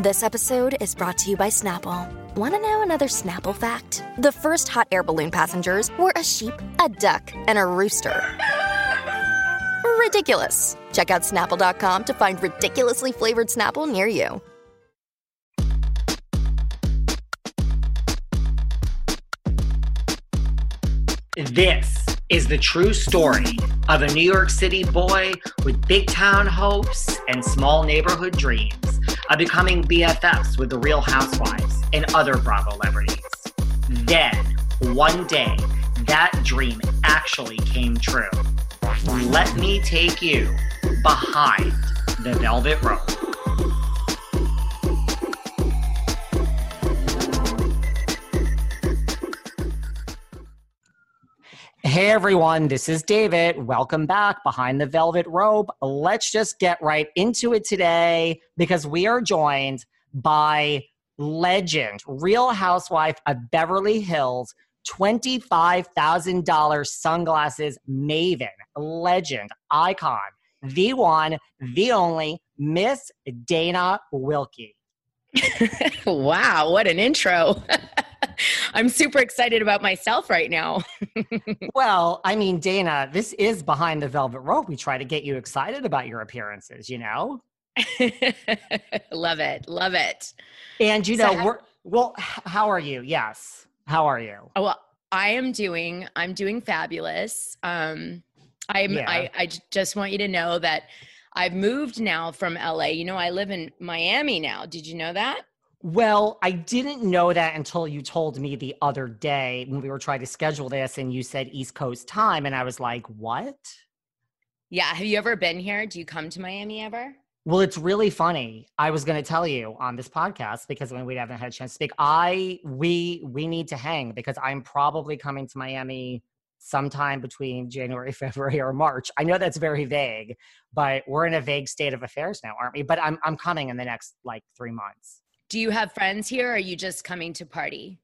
This episode is brought to you by Snapple. Want to know another Snapple fact? The first hot air balloon passengers were a sheep, a duck, and a rooster. Ridiculous. Check out snapple.com to find ridiculously flavored Snapple near you. This is the true story of a New York City boy with big town hopes and small neighborhood dreams of becoming BFFs with the Real Housewives and other Bravo celebrities. Then, one day, that dream actually came true. Let me take you behind the velvet rope. Hey everyone, this is David. Welcome back behind the velvet robe. Let's just get right into it today because we are joined by legend, Real Housewife of Beverly Hills, $25,000 sunglasses maven, legend, icon, the one, the only, Miss Dana Wilkey. wow, what an intro. I'm super excited about myself right now. well, I mean, Dana, this is behind the velvet rope. We try to get you excited about your appearances, you know? love it. Love it. And, you know, so, we're, well, how are you? Yes. How are you? Oh, well, I am doing, I'm doing fabulous. Um, I'm, yeah. I, I just want you to know that I've moved now from LA. You know, I live in Miami now. Did you know that? Well, I didn't know that until you told me the other day when we were trying to schedule this and you said East Coast time. And I was like, what? Yeah. Have you ever been here? Do you come to Miami ever? Well, it's really funny. I was going to tell you on this podcast because when we haven't had a chance to speak, I we we need to hang because I'm probably coming to Miami sometime between January, February, or March. I know that's very vague, but we're in a vague state of affairs now, aren't we? But I'm I'm coming in the next like three months. Do you have friends here? Or are you just coming to party?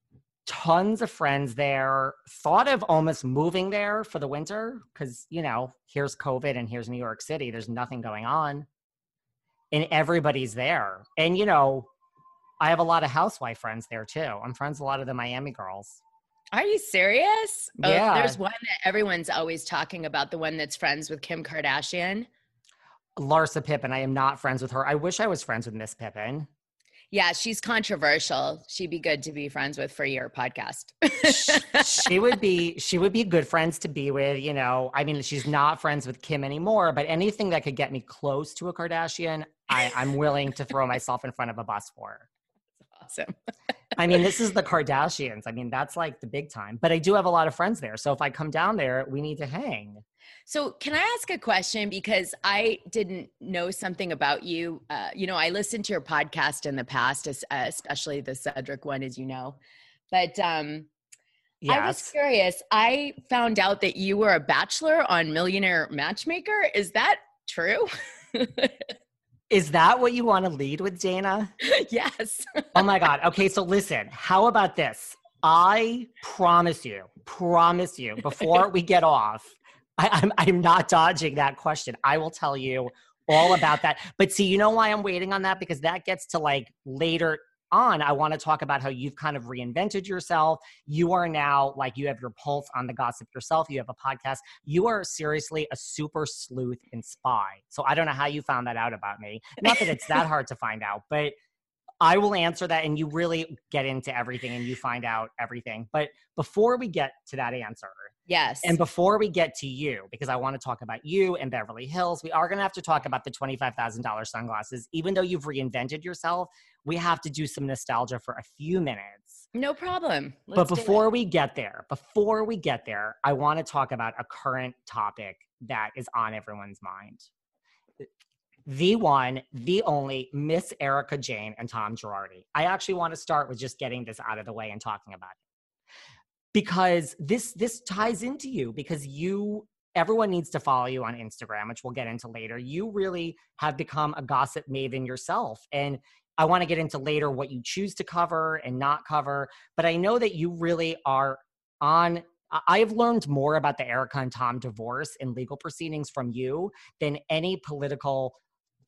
Tons of friends there. Thought of almost moving there for the winter because, you know, here's COVID and here's New York City. There's nothing going on. And everybody's there. And, you know, I have a lot of housewife friends there too. I'm friends with a lot of the Miami girls. Are you serious? Oh, yeah. Oh, there's one that everyone's always talking about, the one that's friends with Kim Kardashian. Larsa Pippen. I am not friends with her. I wish I was friends with Miss Pippen. Yeah, she's controversial. She'd be good to be friends with for your podcast. she would be she would be good friends to be with, you know. I mean, she's not friends with Kim anymore, but anything that could get me close to a Kardashian, I, I'm willing to throw myself in front of a bus for. Awesome. I mean, this is the Kardashians. I mean, that's like the big time. But I do have a lot of friends there. So if I come down there, we need to hang. So, can I ask a question? Because I didn't know something about you. Uh, you know, I listened to your podcast in the past, especially the Cedric one, as you know. But um, yes. I was curious. I found out that you were a bachelor on Millionaire Matchmaker. Is that true? Is that what you want to lead with, Dana? yes. oh my God. Okay, so listen, how about this? I promise you, promise you, before we get off, I, I'm, I'm not dodging that question. I will tell you all about that. But see, you know why I'm waiting on that? Because that gets to like later on, I want to talk about how you've kind of reinvented yourself. You are now like you have your pulse on the gossip yourself. You have a podcast. You are seriously a super sleuth and spy. So I don't know how you found that out about me. Not that it's that hard to find out, but I will answer that and you really get into everything and you find out everything. But before we get to that answer, Yes. and before we get to you, because I want to talk about you and Beverly Hills, we are going to have to talk about the $25,000 sunglasses. Even though you've reinvented yourself, we have to do some nostalgia for a few minutes. no problem. but Let's do before we get there, before we get there, I want to talk about a current topic that is on everyone's mind. The one, the only Miss Erika Jayne and Tom Girardi. I actually want to start with just getting this out of the way and talking about it. Because this this ties into you because you everyone needs to follow you on Instagram, which we'll get into later. You really have become a gossip maven yourself. And I want to get into later what you choose to cover and not cover. But I know that you really are on. I- have learned more about the Erika and Tom divorce and legal proceedings from you than any political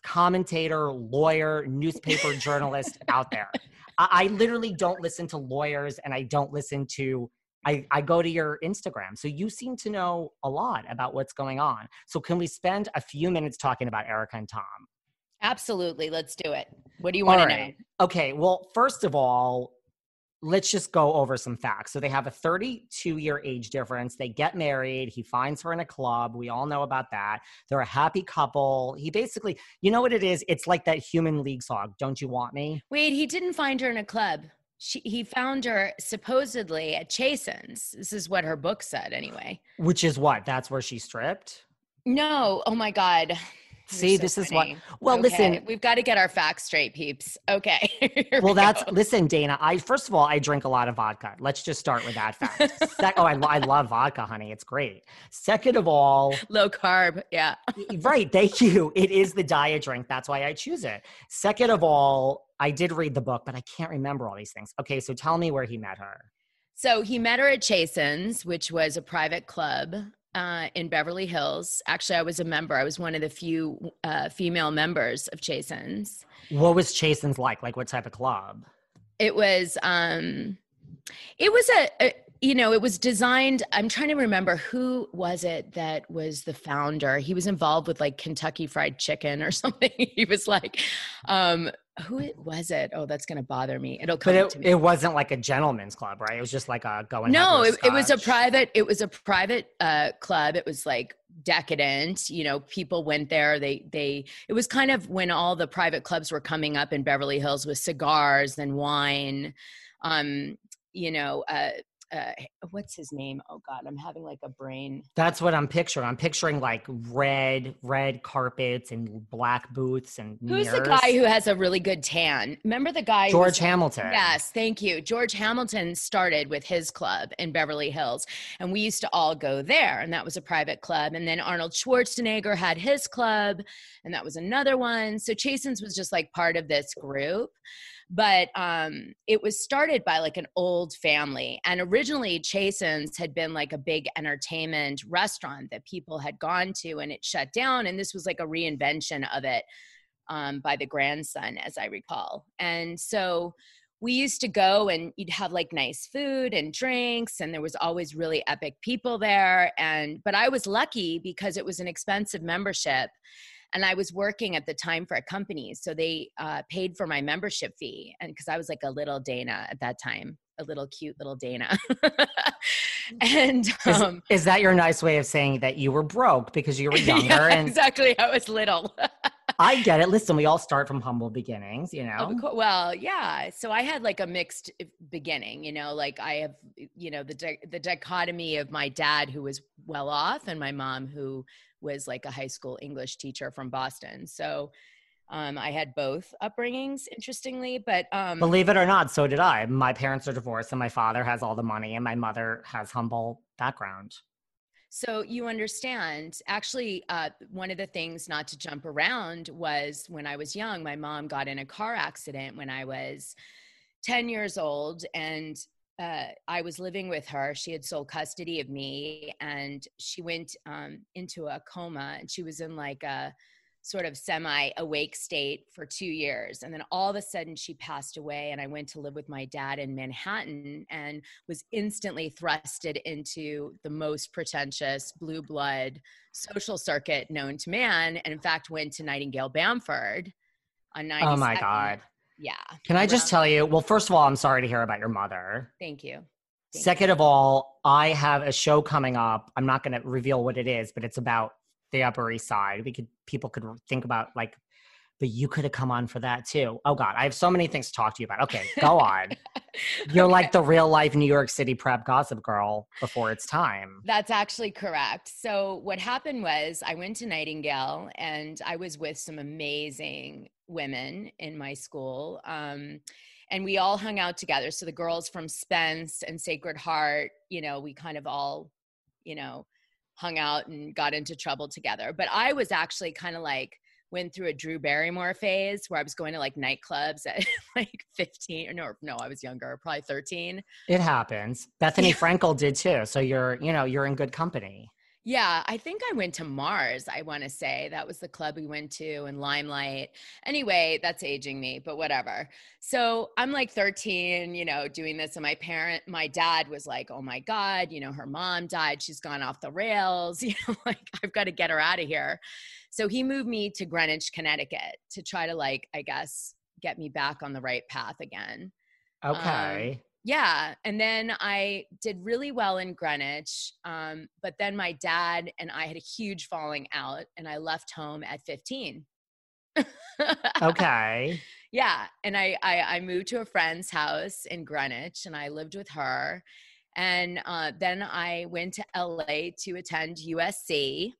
commentator, lawyer, newspaper journalist out there. I, I literally don't listen to lawyers and I don't listen to I, I go to your Instagram. So you seem to know a lot about what's going on. So can we spend a few minutes talking about Erika and Tom? Absolutely. Let's do it. What do you want All to know? Okay. Well, first of all, let's just go over some facts. So they have a 32 year age difference. They get married. He finds her in a club. We all know about that. They're a happy couple. He basically, you know what it is? It's like that human league song, Don't You Want Me? Wait, he didn't find her in a club. She, he found her supposedly at Chasen's. This is what her book said, anyway. Which is what? That's where she stripped? No, oh my God. See, so this is what. Well, Okay, listen, we've got to get our facts straight, peeps. Okay. well we that's go. listen dana i first of all i drink a lot of vodka let's just start with that fact Sec- oh I, I love vodka honey it's great second of all low carb. Yeah. right thank you it is the diet drink that's why i choose it second of all i did read the book but i can't remember all these things okay so tell me where he met her So he met her at Chasen's, which was a private club uh, in Beverly Hills. Actually, I was a member. I was one of the few uh, female members of Chasen's. what was chasen's like like what type of club It was, um, it was a, a, you know, it was designed. I'm trying to remember who was it that was the founder. He was involved with like Kentucky Fried Chicken or something. he was like, um, who it- was it? Oh, that's gonna bother me. It'll come but to it, me. it wasn't like a gentleman's club right it was just like a going no it, it was a private it was a private uh club it was like decadent you know people went there they they it was kind of when all the private clubs were coming up in beverly hills with cigars and wine um you know uh uh, what's his name? Oh God, I'm having like a brain. That's what I'm picturing. I'm picturing like red, red carpets and black boots and Who's the guy who has a really good tan? Remember the guy? George Hamilton. Yes, thank you. George Hamilton started with his club in Beverly Hills, and we used to all go there, and that was a private club. And then Arnold Schwarzenegger had his club, and that was another one. So Chasen's was just like part of this group. But um, it was started by like an old family. And originally, Chasen's had been like a big entertainment restaurant that people had gone to, and it shut down. And this was like a reinvention of it um, by the grandson, as I recall. And so we used to go and you'd have like nice food and drinks and there was always really epic people there and but i was lucky because it was an expensive membership and i was working at the time for a company so they uh, paid for my membership fee and because i was like a little dana at that time a little cute little dana and Is, um, is that your nice way of saying that you were broke because you were younger? yeah, and exactly i was little I get it. Listen, we all start from humble beginnings, you know. Cour- well, yeah. So I had like a mixed uh, beginning, you know, like I have, you know, the di- the dichotomy of my dad who was well off and my mom who was like a high school English teacher from Boston. So um, I had both upbringings, interestingly, but um, Believe it or not, so did I. My parents are divorced, and my father has all the money, and my mother has humble background. So you understand, actually, uh, one of the things not to jump around was when I was young, my mom got in a car accident when I was 10 years old. And uh, I was living with her. She had sole custody of me and she went um, into a coma and she was in like a sort of semi awake state for two years. And then all of a sudden she passed away. And I went to live with my dad in Manhattan and was instantly thrusted into the most pretentious blue blood social circuit known to man. And in fact, went to Nightingale Bamford on 90. Oh my God. Yeah. Can I just tell you? Well, first of all, I'm sorry to hear about your mother. Thank you. Thank Second of all, I have a show coming up. I'm not going to reveal what it is, but it's about the Upper East Side. We could people could think about like, but you could have come on for that too. Oh God, I have so many things to talk to you about. Okay, go on. You're Okay. like the real life New York City prep gossip girl before it's time. That's actually correct. So, what happened was I went to Nightingale and I was with some amazing women in my school. Um, and we all hung out together. So, the girls from Spence and Sacred Heart, you know, we kind of all, you know, hung out and got into trouble together. But I was actually kind of like, went through a Drew Barrymore phase where I was going to like nightclubs at like 15 or no, no, I was younger, probably 13. It happens. Bethenny Frankel did too. So you're, you know, you're in good company. Yeah, I think I went to Mars, I want to say. That was the club we went to in Limelight. Anyway, that's aging me, but whatever. So I'm like 13, you know, doing this. And my parent, my dad was like, oh my God, you know, her mom died. She's gone off the rails. You know, like, I've got to get her out of here. So he moved me to Greenwich, Connecticut to try to, like, I guess, get me back on the right path again. Um, okay. Yeah. And then I did really well in Greenwich. Um, but then my dad and I had a huge falling out, and I left home at 15. okay. Yeah. And I, I, I moved to a friend's house in Greenwich and I lived with her. And uh, then I went to LA to attend USC.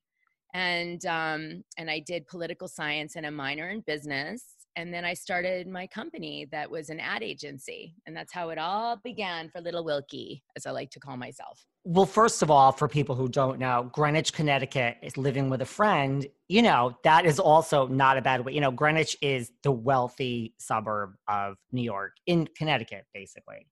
And um, and I did political science and a minor in business. And then I started my company that was an ad agency. And that's how it all began for Little Wilkey, as I like to call myself. Well, first of all, for people who don't know, Greenwich, Connecticut is living with a friend. You know, that is also not a bad way. You know, Greenwich is the wealthy suburb of New York in Connecticut, basically.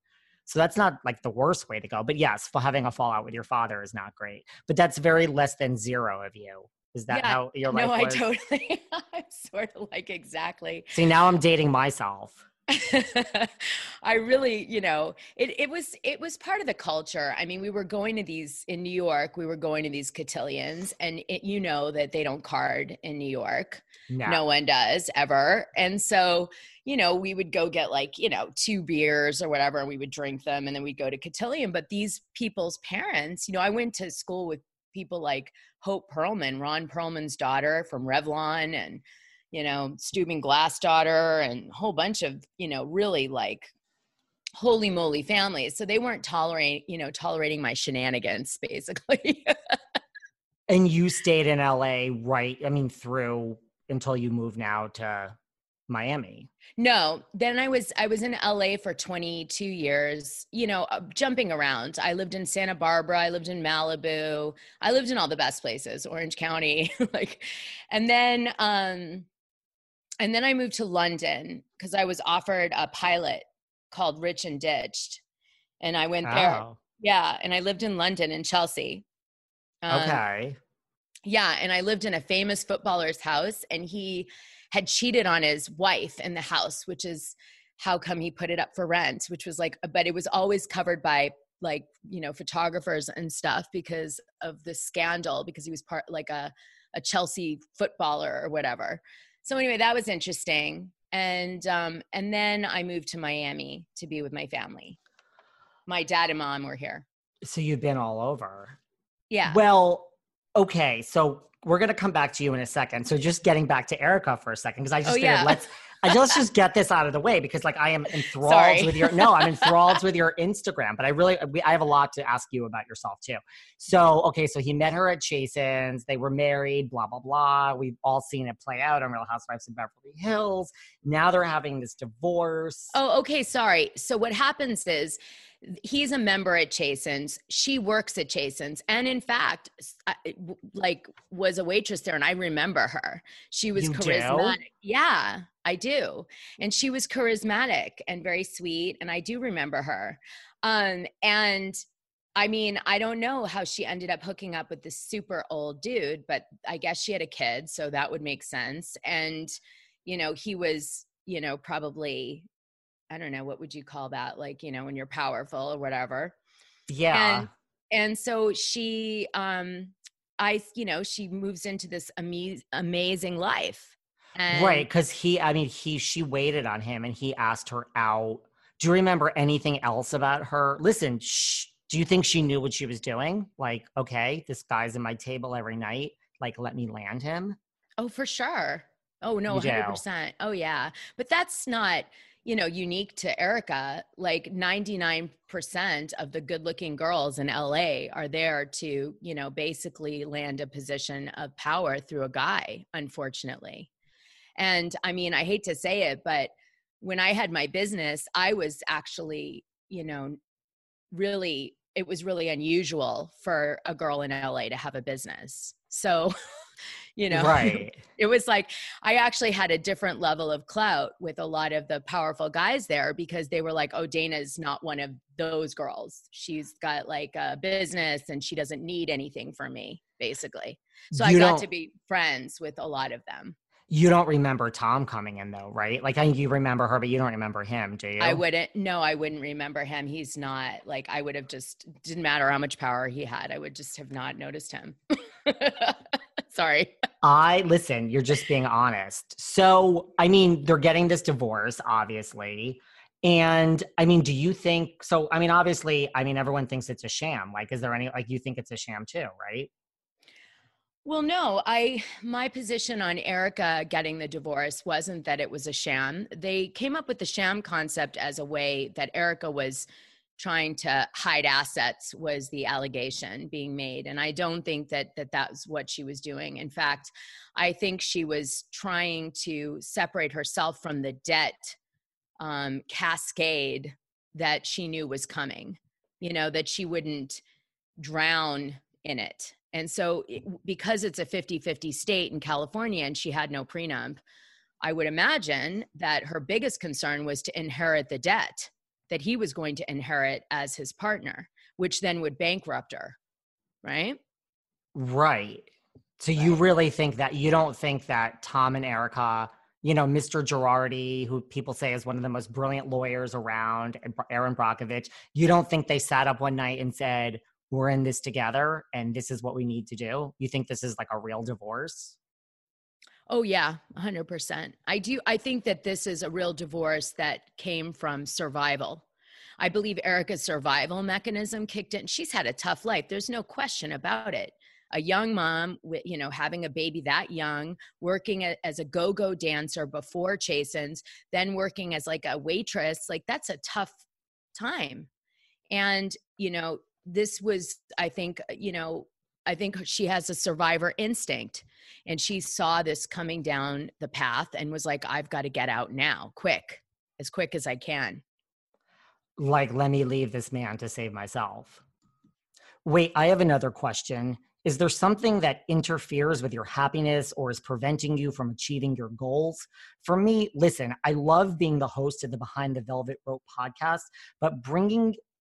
So that's not like the worst way to go. But yes, having a fallout with your father is not great. But that's very less than zero of you. Is that Yeah, how your life no, I totally, I'm sort of like exactly. See, now I'm dating myself. I really, you know, it, it was it was part of the culture. I mean, we were going to these in New York. We were going to these cotillions, and it, you know that they don't card in New York. No. No one does ever. And so, you know, we would go get like, you know, two beers or whatever, and we would drink them, and then we'd go to cotillion. But these people's parents, you know, I went to school with people like Hope Perelman, Ron Perelman's daughter from Revlon, and you know, Steuben Glass daughter, and a whole bunch of, you know, really like holy moly families. So they weren't tolerating, you know, tolerating my shenanigans, basically. And you stayed in LA, right? I mean, through until you moved now to Miami. No, then I was I was in LA for 22 years, you know, uh, jumping around. I lived in Santa Barbara, I lived in Malibu. I lived in all the best places, Orange County, like and then um and then I moved to London cuz I was offered a pilot called Rich and Ditched. And I went there. Oh, Yeah, and I lived in London in Chelsea. Um, okay. yeah, and I lived in a famous footballer's house, and he had cheated on his wife in the house, which is how come he put it up for rent, which was like, but it was always covered by like you know photographers and stuff because of the scandal because he was part like a a Chelsea footballer or whatever. So anyway, that was interesting, and um, and then I moved to Miami to be with my family. My dad and mom were here. So you've been all over. Yeah. Well, okay. So we're gonna come back to you in a second. So just getting back to Erika for a second, because I oh, just Oh, figured yeah. let's I just let's just get this out of the way because like I am enthralled Sorry. with your no, I'm enthralled with your Instagram, but I really we, I have a lot to ask you about yourself too. So okay, so he met her at Chasen's, they were married, blah blah blah. We've all seen it play out on Real Housewives of Beverly Hills. Now they're having this divorce. Oh, okay. Sorry. So what happens is he's a member at Chasen's. She works at Chasen's, and in fact, I- like was a waitress there, and I remember her. She was You do? charismatic. Yeah, I do, and she was charismatic and very sweet, and I do remember her. Um, and I mean, I don't know how she ended up hooking up with this super old dude, but I guess she had a kid, so that would make sense. And, you know, he was, you know, probably, I don't know, what would you call that? Like, you know, when you're powerful or whatever. Yeah. And, and so she, um, I, you know, she moves into this ama- amazing life. And right. Cause he, I mean, he, she waited on him and he asked her out. Do you remember anything else about her? Listen, shh do you think she knew what she was doing? Like, okay, this guy's in my table every night. Like, let me land him. Oh, for sure. Oh no, hundred percent. Oh yeah, but that's not you know unique to Erika, Like ninety nine percent of the good looking girls in LA are there to you know basically land a position of power through a guy. Unfortunately, and I mean I hate to say it, but when I had my business, I was actually you know really it was really unusual for a girl in LA to have a business. So, you know, right. it was like I actually had a different level of clout with a lot of the powerful guys there because they were like, oh, Dana's not one of those girls. She's got like a business and she doesn't need anything from me, basically. So you I got to be friends with a lot of them. You don't remember Tom coming in though, right? Like I think you remember her, but you don't remember him, do you? I wouldn't. No, I wouldn't remember him. He's not like I would have just didn't matter how much power he had. I would just have not noticed him. Sorry. I listen, you're just being honest. So, I mean, they're getting this divorce, obviously. And I mean, do you think so? I mean, obviously, I mean, everyone thinks it's a sham. Like, is there any, like, you think it's a sham too, right? Well, no, I my position on Erika getting the divorce wasn't that it was a sham. They came up with the sham concept as a way that Erika was trying to hide assets was the allegation being made. And i don't think that that that's what she was doing. In fact i think she was trying to separate herself from the debt um, cascade that she knew was coming you know that she wouldn't drown in it and so, because it's a 50 50 state in California and she had no prenup, I would imagine that her biggest concern was to inherit the debt that he was going to inherit as his partner, which then would bankrupt her. Right? Right. So, right. you really think that you don't think that Tom and Erika, you know, Mr. Girardi, who people say is one of the most brilliant lawyers around, and Erin Brockovich, you don't think they sat up one night and said, we're in this together and this is what we need to do. You think this is like a real divorce? Oh yeah 100% i do i think that this is a real divorce that came from survival. I believe Erika's survival mechanism kicked in. She's had a tough life there's no question about it. A young mom with you know having a baby that young working as a go-go dancer before chasen's then working as like a waitress like that's a tough time. And you know this was i think uh, you know i think she has a survivor instinct and she saw this coming down the path and was like i've got to get out now quick as quick as i can. Like let me leave this man to save myself. Wait i have another question. Is there something that interferes with your happiness or is preventing you from achieving your goals? For me, listen, I love being the host of the Behind the Velvet Rope podcast, but bringing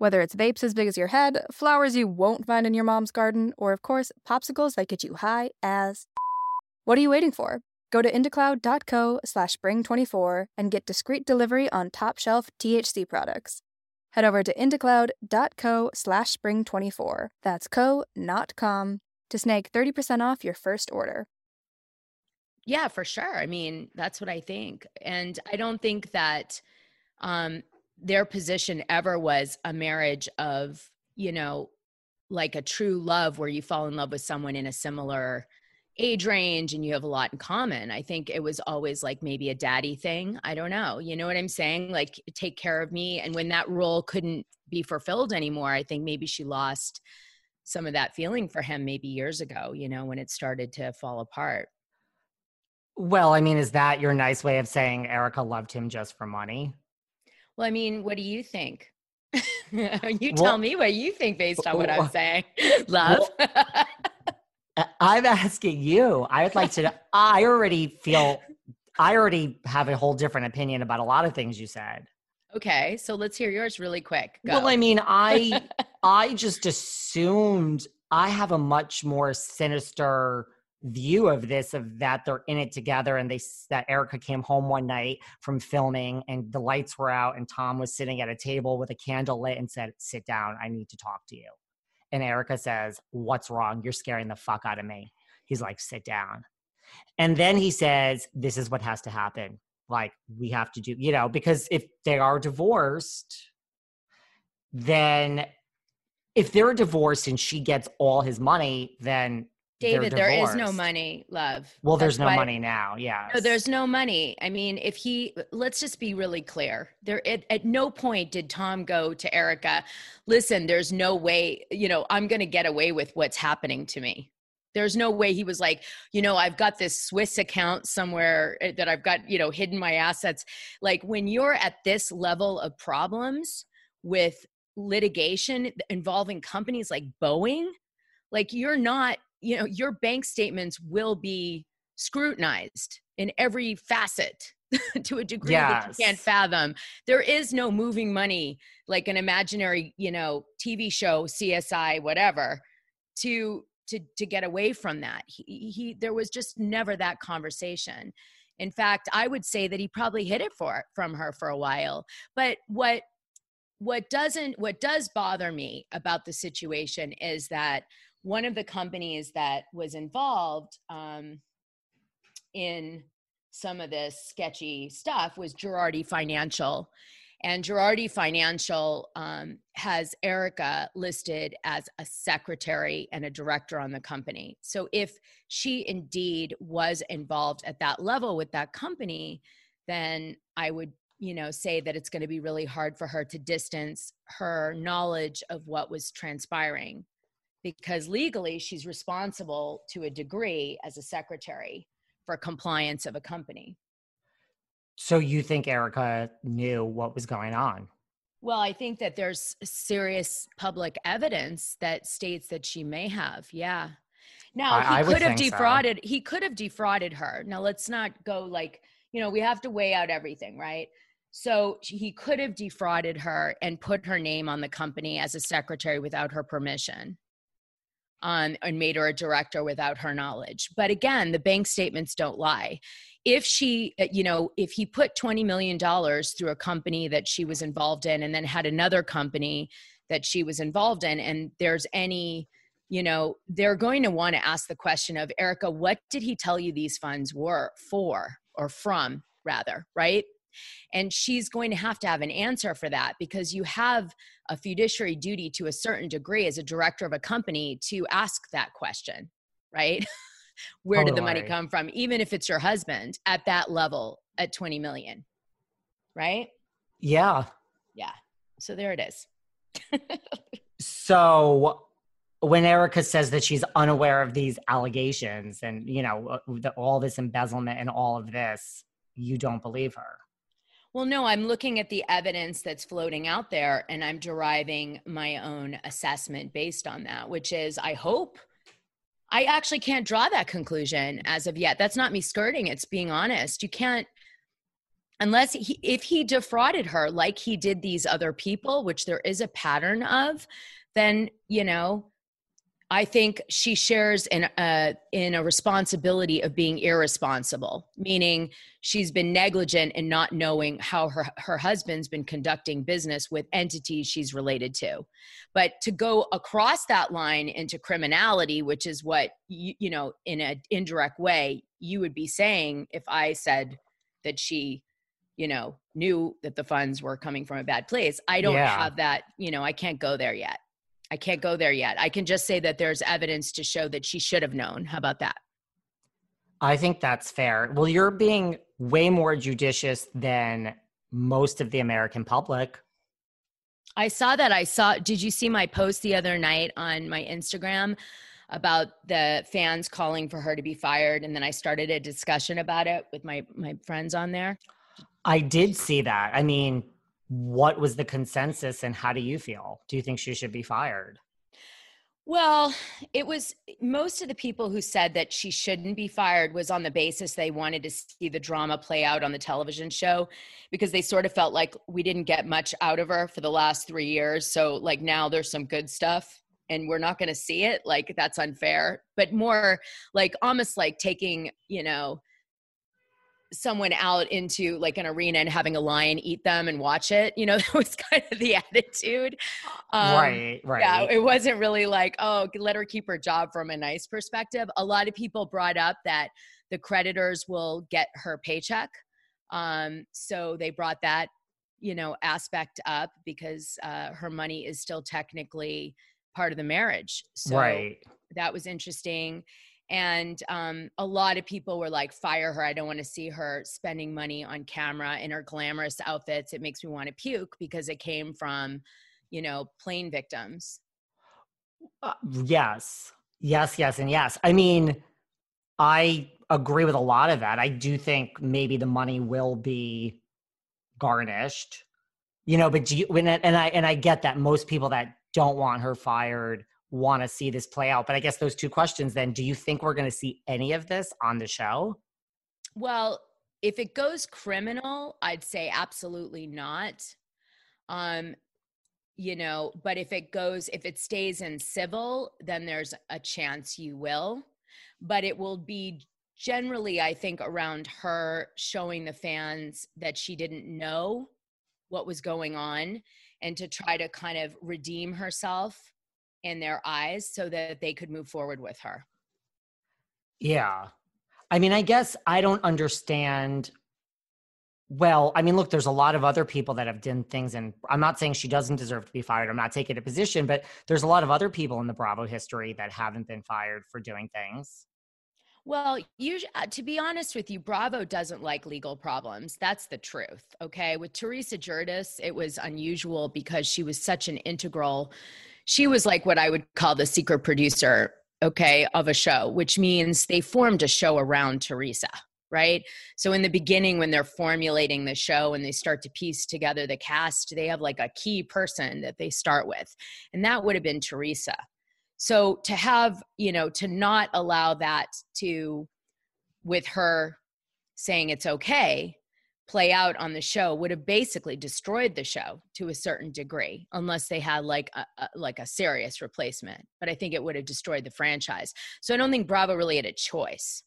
Whether it's vapes as big as your head, flowers you won't find in your mom's garden, or of course, popsicles that get you high as. What are you waiting for? Go to indacloud.co slash spring24 and get discreet delivery on top shelf THC products. Head over to indacloud.co slash spring24. That's co, not com, to snag 30% off your first order. Yeah, for sure. I mean, that's what I think. And I don't think that um, their position ever was a marriage of, you know, like a true love where you fall in love with someone in a similar age range and you have a lot in common. I think it was always like maybe a daddy thing. I don't know. You know what I'm saying? Like take care of me. And when that role couldn't be fulfilled anymore, I think maybe she lost some of that feeling for him maybe years ago, you know, when it started to fall apart. Well, I mean, is that your nice way of saying Erika loved him just for money? Well, I mean, what do you think? you tell well, me what you think based on what well, I'm saying. Love. Well, I'm asking you. I would like to. I already feel. I already have a whole different opinion about a lot of things you said. Okay, so let's hear yours really quick. Go. Well, I mean, I I just assumed I have a much more sinister view of this of that they're in it together and they that erika came home one night from filming and the lights were out and Tom was sitting at a table with a candle lit and said sit down I need to talk to you and erika says, What's wrong? You're scaring the fuck out of me. He's like, Sit down. And then he says, This is what has to happen. Like, we have to do, you know, because if they are divorced, then if they're divorced and she gets all his money, then David, there is no money, love. Well, That's there's no money now. Yeah. No, there's no money. I mean, if he, let's just be really clear. There, at, at no point did Tom go to Erika, listen, there's no way, you know, I'm going to get away with what's happening to me. There's no way he was like, you know, I've got this Swiss account somewhere eh, that I've got, you know, hidden my assets. Like when you're at this level of problems with litigation involving companies like Boeing, like you're not you know your bank statements will be scrutinized in every facet to a degree yes. that you can't fathom. There is no moving money like an imaginary, you know, TV show, CSI, whatever, to to to get away from that. He, he there was just never that conversation. In fact, I would say that he probably hid it for from her for a while. But what what doesn't what does bother me about the situation is that one of the companies that was involved um, in some of this sketchy stuff was Girardi Financial. And Girardi Financial um, has Erika listed as a secretary and a director on the company. So if she indeed was involved at that level with that company, then I would, you know, say that it's going to be really hard for her to distance her knowledge of what was transpiring because legally she's responsible to a degree as a secretary for compliance of a company. So you think Erica knew what was going on? Well, I think that there's serious public evidence that states that she may have. Yeah. Now I- I he would could have think so. defrauded. He could have defrauded her. Now let's not go like you know we have to weigh out everything, right? So he could have defrauded her and put her name on the company as a secretary without her permission, um, and made her a director without her knowledge. But again, the bank statements don't lie. If she, uh, you know, if he put twenty million dollars through a company that she was involved in, and then had another company that she was involved in, and there's any you know, they're going to want to ask the question of Erika, what did he tell you these funds were for or from, rather, right? And she's going to have to have an answer for that because you have a fiduciary duty to a certain degree as a director of a company to ask that question, right? Where did the money come from? Even if it's your husband at that level at 20 million, right? Yeah. Yeah. So there it is. So when Erika says that she's unaware of these allegations and, you know, uh, all this embezzlement and all of this, you don't believe her. Well, no, I'm looking at the evidence that's floating out there and I'm deriving my own assessment based on that, which is I hope. I actually can't draw that conclusion as of yet. That's not me skirting, it's being honest. You can't unless he if he defrauded her like he did these other people, which there is a pattern of, then, you know, I think she shares in a uh, in a responsibility of being irresponsible, meaning she's been negligent in not knowing how her her husband's been conducting business with entities she's related to. But to go across that line into criminality, which is what you, you know, in an indirect way, you would be saying if I said that she, you know, knew that the funds were coming from a bad place. I don't Yeah. have that, you know, I can't go there yet. I can't go there yet. I can just say that there's evidence to show that she should have known. How about that? I think that's fair. Well, you're being way more judicious than most of the American public. I saw that. I saw, did you see my post the other night on my Instagram about the fans calling for her to be fired? And then I started a discussion about it with my, my friends on there. I did see that. I mean, what was the consensus and how do you feel? Do you think she should be fired? Well, it was most of the people who said that she shouldn't be fired was on the basis they wanted to see the drama play out on the television show because they sort of felt like we didn't get much out of her for the last three years. So, like, now there's some good stuff and we're not going to see it. Like, that's unfair, but more like almost like taking, you know, someone out into like an arena and having a lion eat them and watch it. You know, that was kind of the attitude. Um, right, right. yeah, it wasn't really like, oh, let her keep her job from a nice perspective. A lot of people brought up that the creditors will get her paycheck. Um, so they brought that, you know, aspect up because uh, her money is still technically part of the marriage. So right. that was interesting. And um, a lot of people were like, fire her. I don't want to see her spending money on camera in her glamorous outfits. It makes me want to puke because it came from, you know, plane victims. Uh, yes. Yes, yes, and yes. I mean, I agree with a lot of that. I do think maybe the money will be garnished. You know, but do you, and I and I get that most people that don't want her fired want to see this play out. But I guess those two questions then, do you think we're going to see any of this on the show? Well, if it goes criminal, I'd say absolutely not. Um, you know, but if it goes, if it stays in civil, then there's a chance you will. But it will be generally, I think, around her showing the fans that she didn't know what was going on and to try to kind of redeem herself in their eyes so that they could move forward with her. Yeah. I mean, I guess I don't understand Well, I mean, look, there's a lot of other people that have done things, and I'm not saying she doesn't deserve to be fired. I'm not taking a position, but there's a lot of other people in the Bravo history that haven't been fired for doing things. Well, usually, uh, to be honest with you, Bravo doesn't like legal problems. That's the truth. Okay. With Teresa Giudice, it was unusual because she was such an integral, she was like what I would call the secret producer, okay, of a show, which means they formed a show around Teresa right? So in the beginning, when they're formulating the show and they start to piece together the cast, they have like a key person that they start with. And that would have been Teresa. So to have, you know, to not allow that to, with her saying it's okay, play out on the show would have basically destroyed the show to a certain degree unless they had like a, a, like a serious replacement but i think it would have destroyed the franchise so i don't think bravo really had a choice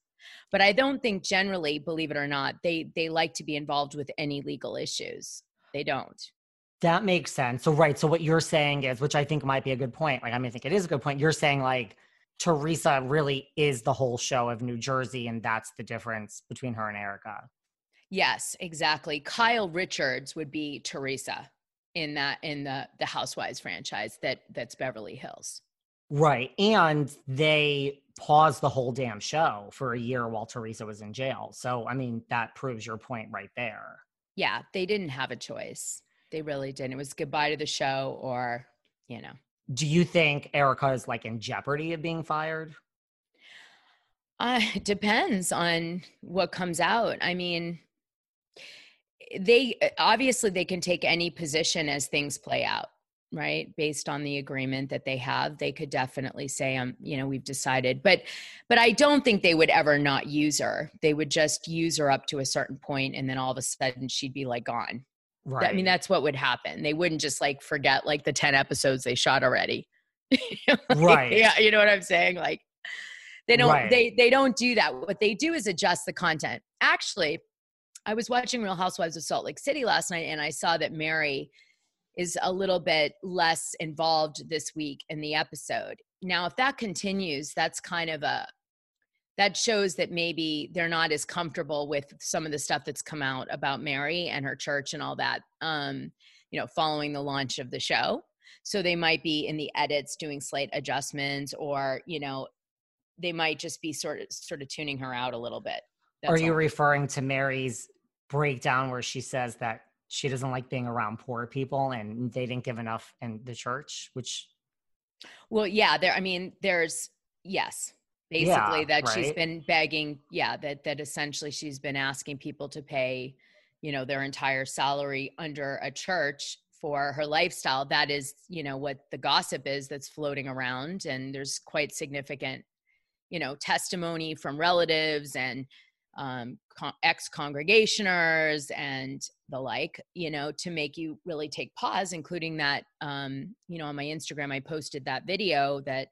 but I don't think generally, believe it or not, they they like to be involved with any legal issues. They don't. That makes sense. So right. So what you're saying is, which I think might be a good point. Like I mean, I think it is a good point. You're saying like Teresa really is the whole show of New Jersey, and that's the difference between her and Erika. Yes, exactly. Kyle Richards would be Teresa in that in the the Housewives franchise that that's Beverly Hills. Right. And they paused the whole damn show for a year while Teresa was in jail. So, I mean, that proves your point right there. Yeah, they didn't have a choice. They really didn't. It was goodbye to the show or, you know. Do you think Erika is like in jeopardy of being fired? Uh, it depends on what comes out. I mean, they obviously they can take any position as things play out right? Based on the agreement that they have they could definitely say um you know we've decided. But but i don't think they would ever not use her. They would just use her up to a certain point and then all of a sudden she'd be like gone. Right i mean that's what would happen. They wouldn't just like forget like the 10 episodes they shot already. Like, right. yeah you know what i'm saying? Like they don't right. they they don't do that. What they do is adjust the content. Actually i was watching real housewives of salt lake city last night and i saw that mary is a little bit less involved this week in the episode. Now, if that continues, that's kind of a that shows that maybe they're not as comfortable with some of the stuff that's come out about Mary and her church and all that. Um, you know, following the launch of the show. So they might be in the edits doing slight adjustments or, you know, they might just be sort of sort of tuning her out a little bit. That's Are you all. referring to Mary's breakdown where she says that she doesn't like being around poor people and they didn't give enough in the church which well yeah there i mean there's yes basically yeah, that right? she's been begging yeah that that essentially she's been asking people to pay you know their entire salary under a church for her lifestyle that is you know what the gossip is that's floating around and there's quite significant you know testimony from relatives and um, con- ex congregationers and the like, you know, to make you really take pause, including that, um, you know, on my Instagram, I posted that video that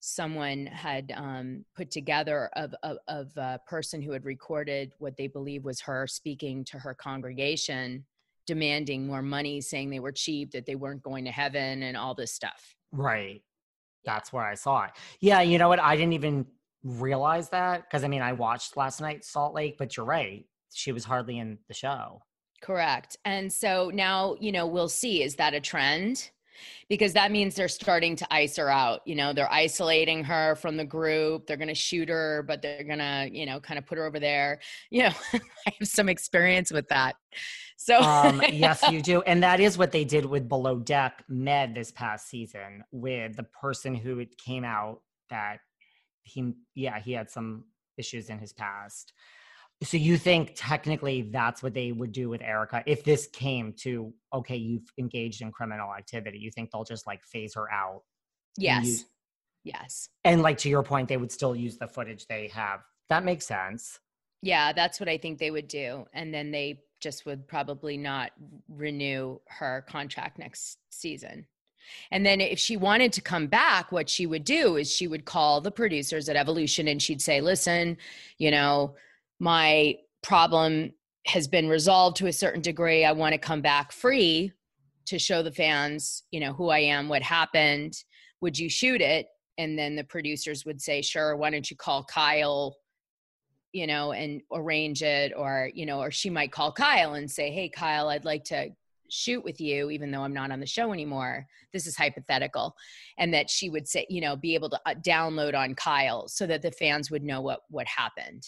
someone had um, put together of, of, of a person who had recorded what they believe was her speaking to her congregation demanding more money saying they were cheap that they weren't going to heaven and all this stuff. Right. That's where i saw it. Yeah you know what? I didn't even realize that because I mean I watched last night Salt Lake, but you're right. She was hardly in the show. Correct. And so now, you know, we'll see is that a trend? Because that means they're starting to ice her out. You know, they're isolating her from the group. They're going to shoot her, but they're going to, you know, kind of put her over there. You know, I have some experience with that. So, um, yes, you do. And that is what they did with Below Deck Med this past season with the person who came out that he yeah he had some issues in his past. So you think technically that's what they would do with erika if this came to okay you've engaged in criminal activity you think they'll just like phase her out? Yes. yes. And like to your point they would still use the footage they have. That makes sense. Yeah that's what i think they would do. And then they just would probably not renew her contract next season and then if she wanted to come back, what she would do is she would call the producers at Evolution and she'd say, listen, you know, my problem has been resolved to a certain degree. I want to come back free to show the fans, you know, who I am, what happened. Would you shoot it? And then the producers would say, sure, why don't you call Kyle? you know, and arrange it, or, you know, or she might call Kyle and say, Hey, Kyle, I'd like to shoot with you, even though I'm not on the show anymore. This is hypothetical. And that she would say, you know, be able to uh, download on Kyle so that the fans would know what, what happened.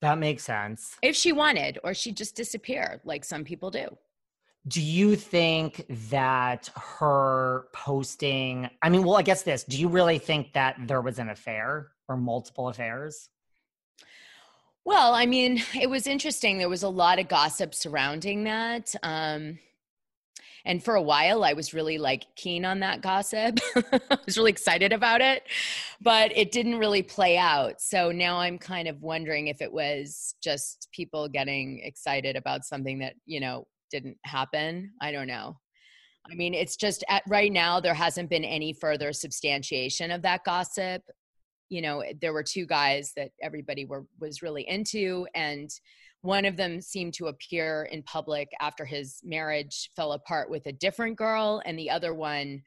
That makes sense. If she wanted, or she'd just disappear like some people do. Do you think that her posting, I mean, well, I guess this, do you really think that there was an affair or multiple affairs? Well, I mean, it was interesting. There was a lot of gossip surrounding that. Um, and for a while, I was really like keen on that gossip. I was really excited about it, but it didn't really play out. So now I'm kind of wondering if it was just people getting excited about something that, you know, didn't happen. I don't know. I mean, it's just at right now, there hasn't been any further substantiation of that gossip you know eh, there were two guys that everybody were was really into and one of them seemed to appear in public after his marriage fell apart with a different girl and the other one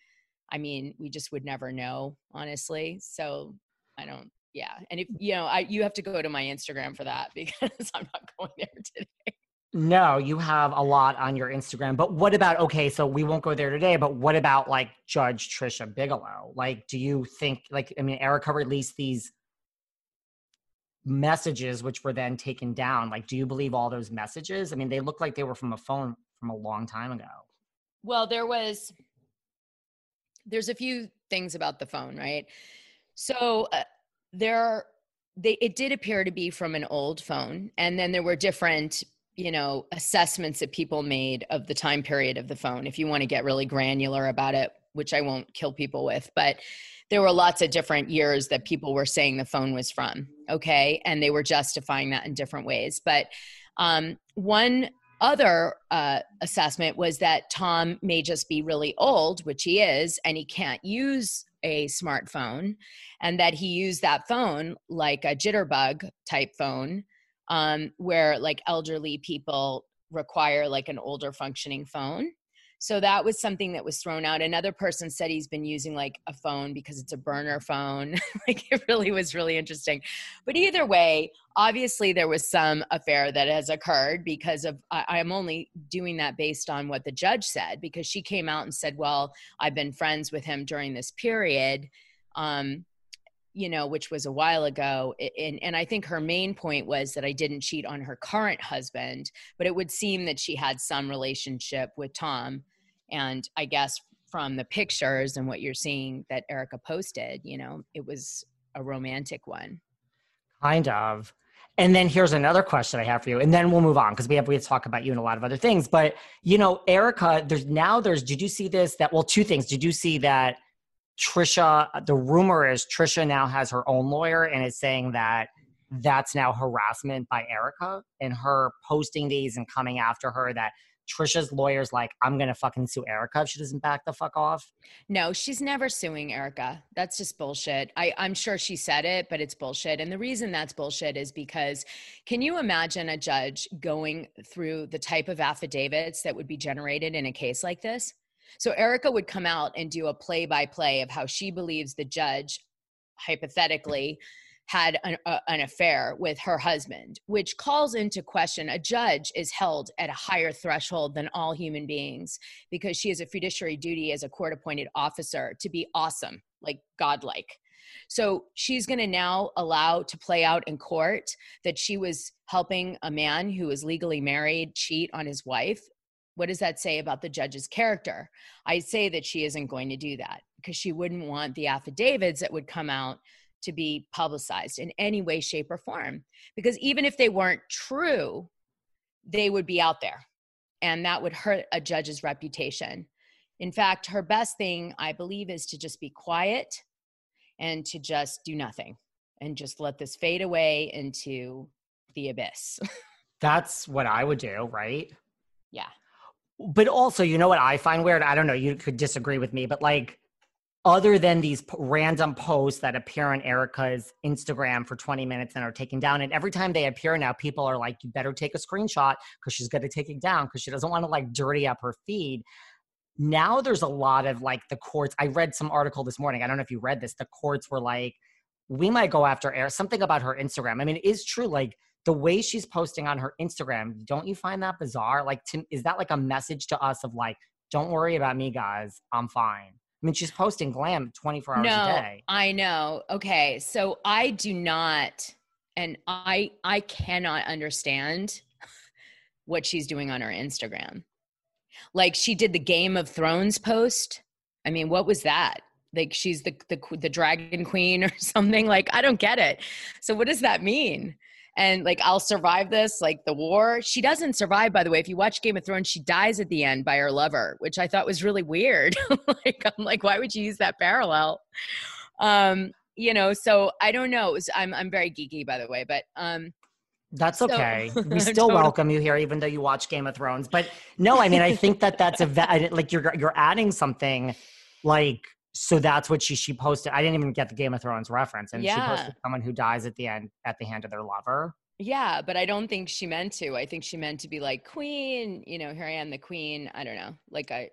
i mean we just would never know honestly so i don't yeah and if mm. you know i you have to go to my instagram for that because i'm not going there today no, you have a lot on your Instagram. But what about okay, so we won't go there today, but what about like Judge Tricia Bigelow? Like do you think like I mean Erika released these messages which were then taken down. Like do you believe all those messages? I mean they look like they were from a phone from a long time ago. Well, there was there's a few things about the phone, right? So uh, there they it did appear to be from an old phone and then there were different you know assessments that people made of the time period of the phone if you want to get really granular about it which i won't kill people with but there were lots of different years that people were saying the phone was from okay? And they were justifying that in different ways but um, one other uh, assessment was that tom may just be really old which he is and he can't use a smartphone and that he used that phone like a jitterbug type phone um, where like elderly people require like an older functioning phone. So that was something that was thrown out. Another person said he's been using like a phone because it's a burner phone. like it really was really interesting. But either way, obviously there was some affair that has occurred because of I, am only doing that based on what the judge said because she came out and said, "Well, I've been friends with him during this period." Um, you know, which was a while ago. And, and I think her main point was that I didn't cheat on her current husband, but it would seem that she had some relationship with Tom. And I guess from the pictures and what you're seeing that Erika posted, you know, it was a romantic one. Kind of. And then here's another question I have for you, and then we'll move on because we have we have to talk about you and a lot of other things. But you know, Erika, there's now there's did you see this? That well, two things. Did you see that Tricia, the rumor is Tricia now has her own lawyer and is saying that that's now harassment by Erika and her posting these and coming after her that Tricia's lawyer's like, I'm gonna fucking sue Erika if she doesn't back the fuck off. No, she's never suing Erika. That's just bullshit. I, I'm sure she said it, but it's bullshit. And the reason that's bullshit is because can you imagine a judge going through the type of affidavits that would be generated in a case like this? So Erika would come out and do a play by play of how she believes the judge, hypothetically, had an, uh, an, affair with her husband, which calls into question a judge is held at a higher threshold than all human beings because she has a fiduciary duty as a court appointed officer to be awesome, like godlike. So she's going to now allow to play out in court that she was helping a man who was legally married cheat on his wife what does that say about the judge's character? I say that she isn't going to do that because she wouldn't want the affidavits that would come out to be publicized in any way, shape, or form. Because even if they weren't true, they would be out there and that would hurt a judge's reputation. In fact, her best thing, I believe, is to just be quiet and to just do nothing and just let this fade away into the abyss. That's what I would do, right? Yeah but also, you know what I find weird? I don't know, you could disagree with me, but like, other than these p- random posts that appear on Erika's Instagram for 20 minutes and are taken down, and every time they appear now, people are like, you better take a screenshot because she's going to take it down because she doesn't want to like dirty up her feed. Now there's a lot of like the courts. I read some article this morning. I don't know if you read this. The courts were like, we might go after air something about her Instagram. I mean, it is true. Like the way she's posting on her Instagram, don't you find that bizarre? Like, to, is that like a message to us of like, don't worry about me, guys, I'm fine. I mean, she's posting glam 24 hours no, a day. I know. Okay. So I do not, and I I cannot understand what she's doing on her Instagram. Like she did the Game of Thrones post. I mean, what was that? Like she's the the the dragon queen or something. Like I don't get it. So what does that mean? And like I'll survive this, like the war. She doesn't survive, by the way. If you watch Game of Thrones, she dies at the end by her lover, which I thought was really weird. like I'm like, why would you use that parallel? Um, you know, so I don't know. Was, I'm I'm very geeky, by the way, but um, that's So- okay. we still Totally. welcome you here, even though you watch Game of Thrones. But no, I mean, I think that that's a like you're you're adding something like so. That's what she she posted. I didn't even get the Game of Thrones reference, and she posted someone who dies at the end at the hand of their lover. Yeah, but I don't think she meant to. I think she meant to be like queen, you know, here I am the queen. I don't know. Like I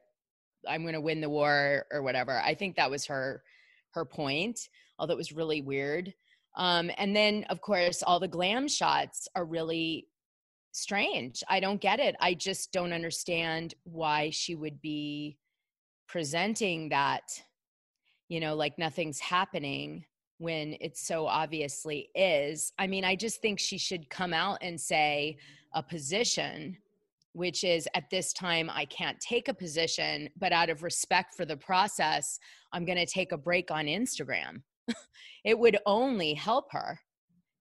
I'm going to win the war or whatever. I think that was her her point, although it was really weird. Um and then of course all the glam shots are really strange. I don't get it. I just don't understand why she would be presenting that you know, like nothing's happening when it so obviously is. I mean, I just think she should come out and say a position, which is at this time, I can't take a position, but out of respect for the process, I'm going to take a break on Instagram. it would only help her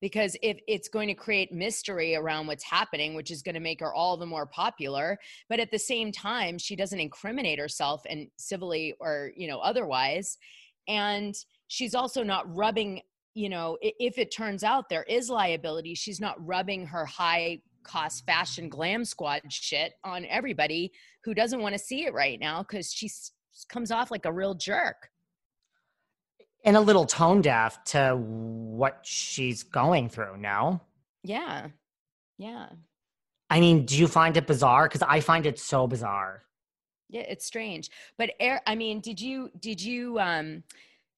because if it's going to create mystery around what's happening which is going to make her all the more popular but at the same time she doesn't incriminate herself and civilly or you know otherwise. And she's also not rubbing you know if it turns out there is liability she's not rubbing her high cost fashion glam squad shit on everybody who doesn't want to see it right now because she comes off like a real jerk and a little tone deaf to what she's going through now. yeah yeah I mean, do you find it bizarre? Because I find it so bizarre. Yeah, it's strange. But Er- I mean, did you did you um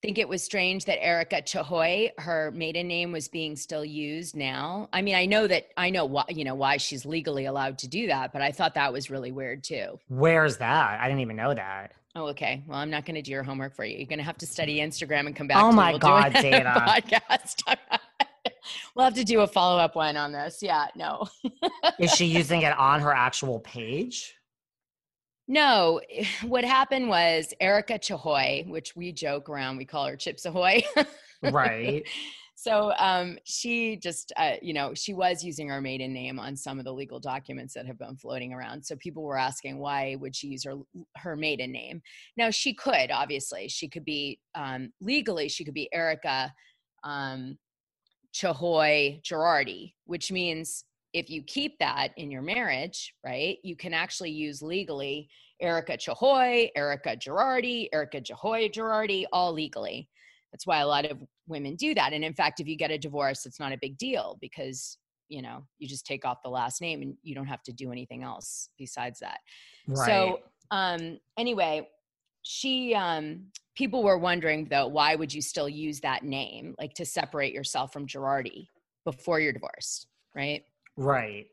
think it was strange that Erika Chahoy, her maiden name was being still used now? I mean, I know that I know why you know why she's legally allowed to do that, but I thought that was really weird too. Where's that? I didn't even know that. Oh, okay. Well, I'm not going to do your homework for you. You're going to have to study Instagram and come back. Oh to my. We'll God, Dana. podcast. we'll have to do a follow up one on this. Yeah, no. Is she using it on her actual page? No, what happened was Erika Chahoy, which we joke around, we call her Chips Ahoy. Right. So um, she just, uh, you know, she was using her maiden name on some of the legal documents that have been floating around. So people were asking why would she use her her maiden name? Now she could, obviously, she could be um, legally, she could be Erika um, Chahoy Girardi, which means if you keep that in your marriage, right, you can actually use legally Erika Chahoy, Erika Girardi, Erika Chahoy Girardi, all legally. That's why a lot of women do that. And in fact, if you get a divorce, it's not a big deal because, you know, you just take off the last name and you don't have to do anything else besides that. Right. So um anyway, she um people were wondering though, why would you still use that name? Like to separate yourself from Girardi before you're divorced, right? right.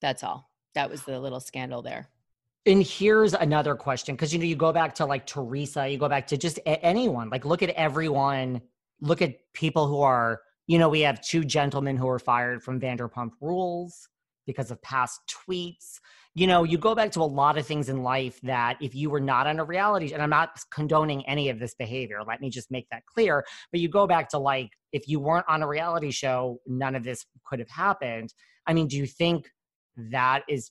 That's all. That was the little scandal there. And here's another question because you know you go back to like Teresa, you go back to just anyone. Like look at everyone. Look at people who are. You know, we have two gentlemen who were fired from Vanderpump Rules because of past tweets. You know, you go back to a lot of things in life that if you were not on a reality, and I'm not condoning any of this behavior. Let me just make that clear. But you go back to like if you weren't on a reality show, none of this could have happened. I mean, do you think that is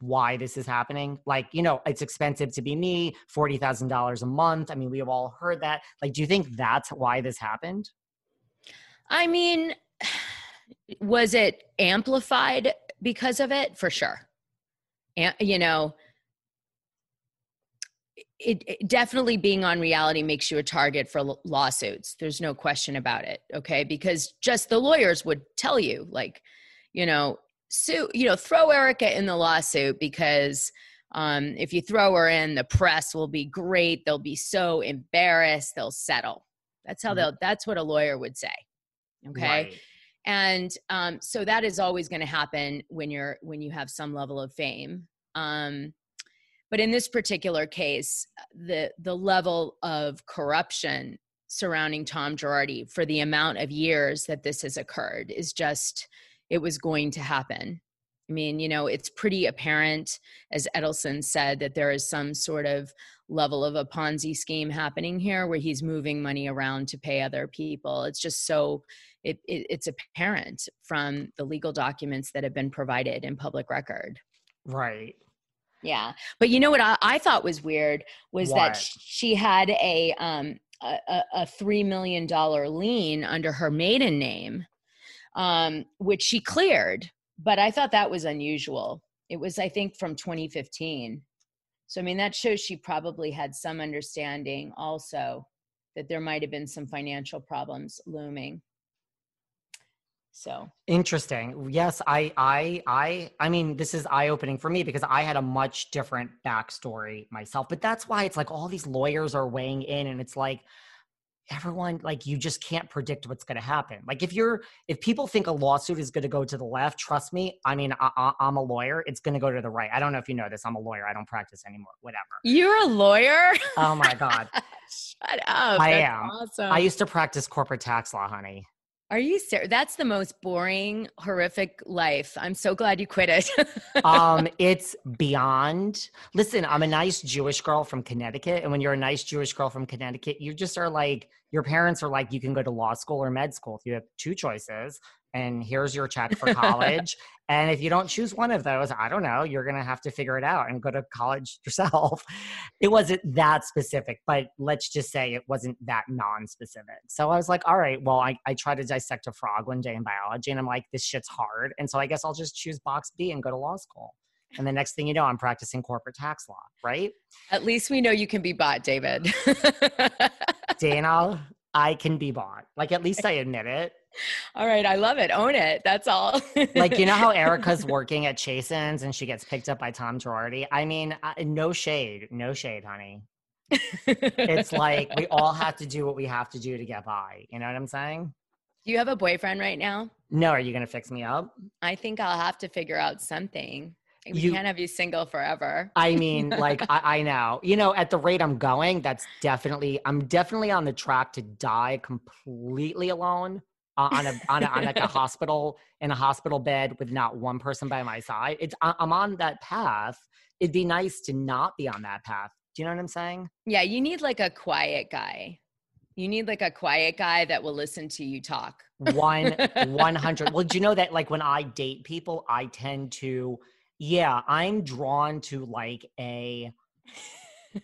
why this is happening. Like, you know, it's expensive to be me, $40,000 a month. I mean, we have all heard that. Like, do you think that's why this happened? I mean, was it amplified because of it? For sure. And, you know, it, it definitely being on reality makes you a target for l- lawsuits. There's no question about it. Okay. Because just the lawyers would tell you, like, you know, sue, you know, throw Erika in the lawsuit because um, if you throw her in, the press will be great. They'll be so embarrassed, they'll settle. That's how Mhm. they'll. That's what a lawyer would say. Okay. Right. and um, so that is always going to happen when you're when you have some level of fame um, but in this particular case the the level of corruption surrounding tom girardi for the amount of years that this has occurred is just it was going to happen i mean you know it's pretty apparent as edelson said that there is some sort of level of a ponzi scheme happening here where he's moving money around to pay other people it's just so it, it, it's apparent from the legal documents that have been provided in public record. Right. Yeah, but you know what I, I thought was weird was that What? sh- she had a um a, a, a three million dollar lien under her maiden name, um, which she cleared. But I thought that was unusual. It was, I think, from 2015. So I mean, that shows she probably had some understanding also that there might have been some financial problems looming. So Interesting. Yes, I, I, I, I mean, this is eye opening for me because I had a much different backstory myself. But that's why it's like all these lawyers are weighing in, and it's like everyone, like you just can't predict what's going to happen. Like if you're, if people think a lawsuit is going to go to the left, trust me. I mean, I, I'm a lawyer. It's going to go to the right. I don't know if you know this. I'm a lawyer. I don't practice anymore. Whatever. you're a lawyer. Oh my god. Shut up. I That's am. Awesome. I used to practice corporate tax law, honey. Are you serious? That's the most boring, horrific life. I'm so glad you quit it. um it's beyond listen i'm a nice jewish girl from connecticut and when you're a nice jewish girl from connecticut you just are like your parents are like you can go to law school or med school if you have two choices and here's your check for college and if you don't choose one of those i don't know you're gonna have to figure it out and go to college yourself. It wasn't that specific but let's just say it wasn't that non-specific. So i was like all right well i, I tried to dissect a frog one day in biology and i'm like this shit's hard and so i guess i'll just choose box b and go to law school and the next thing you know i'm practicing corporate tax law right At least we know you can be bought, David. dana i can be bought like at least i admit it all right. I love it. Own it. That's all. like you know how erika's working at chasen's and she gets picked up by tom girardi i mean I, no shade no shade honey it's like we all have to do what we have to do to get by you know what i'm saying Do you have a boyfriend right now? no are you gonna fix me up I think I'll have to figure out something. We You- can't have you single forever. I mean, like I, I know, you know, at the rate I'm going, that's definitely I'm definitely on the track to die completely alone uh, on a on a on like a hospital in a hospital bed with not one person by my side. It's I- I'm on that path. It'd be nice to not be on that path. Do you know what I'm saying? Yeah, you need like a quiet guy. You need like a quiet guy that will listen to you talk. One one hundred. Well, do you know that like when I date people, I tend to, yeah, I'm drawn to like a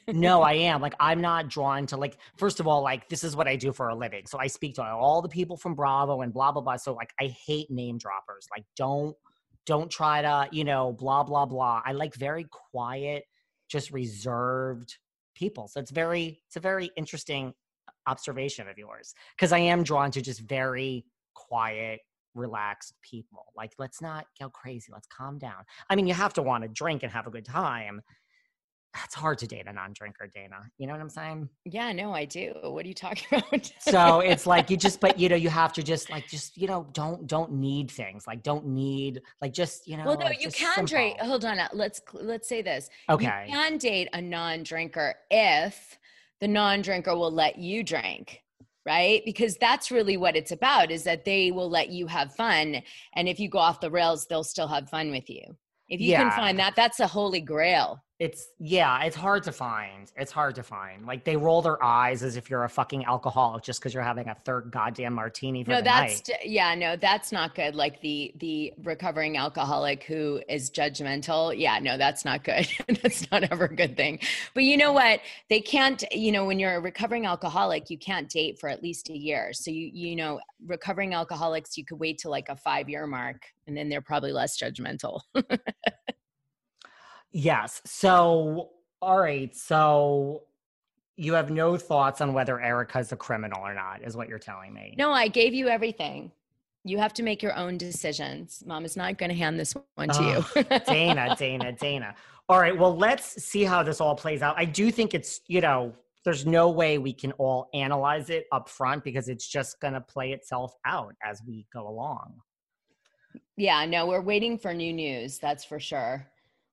no, I am. Like, I'm not drawn to like. First of all, like this is what I do for a living. So I speak to all the people from Bravo and blah blah blah. So like, I hate name droppers. Like, don't don't try to you know blah blah blah. I like very quiet, just reserved people. So it's very it's a very interesting observation of yours because I am drawn to just very quiet. Relaxed people. Like, let's not go crazy. Let's calm down. I mean, you have to want to drink and have a good time, it's hard to date a non-drinker, Dana. You know what I'm saying? Yeah, no, I do. What are you talking about? So it's like you just, but you know, you have to just like, just you know, don't don't need things like don't need like just you know. well, no, like, you can date. Hold on. uh, Let's let's say this. Okay. You can date a non-drinker if the non-drinker will let you drink, right? Because that's really what it's about is that they will let you have fun and if you go off the rails, they'll still have fun with you. If you can find that, that's a holy grail. It's yeah, it's hard to find. It's hard to find. Like they roll their eyes as if you're a fucking alcoholic just because you're having a third goddamn martini for No, the that's night. yeah, no, that's not good. Like the the recovering alcoholic who is judgmental. Yeah, no, that's not good. that's not ever a good thing. But you know what? They can't, you know, when you're a recovering alcoholic, you can't date for at least a year. So you you know, recovering alcoholics, you could wait till like a 5-year mark and then they're probably less judgmental. Yes. So all right. So you have no thoughts on whether Erika's a criminal or not, is what you're telling me. no, I gave you everything. You have to make your own decisions. Mom is not going to hand this one to you. Dana, Dana, Dana. All right, well, let's see how this all plays out. I do think it's, you know, there's no way we can all analyze it up front because it's just going to play itself out as we go along. Yeah, no, we're waiting for new news. That's for sure.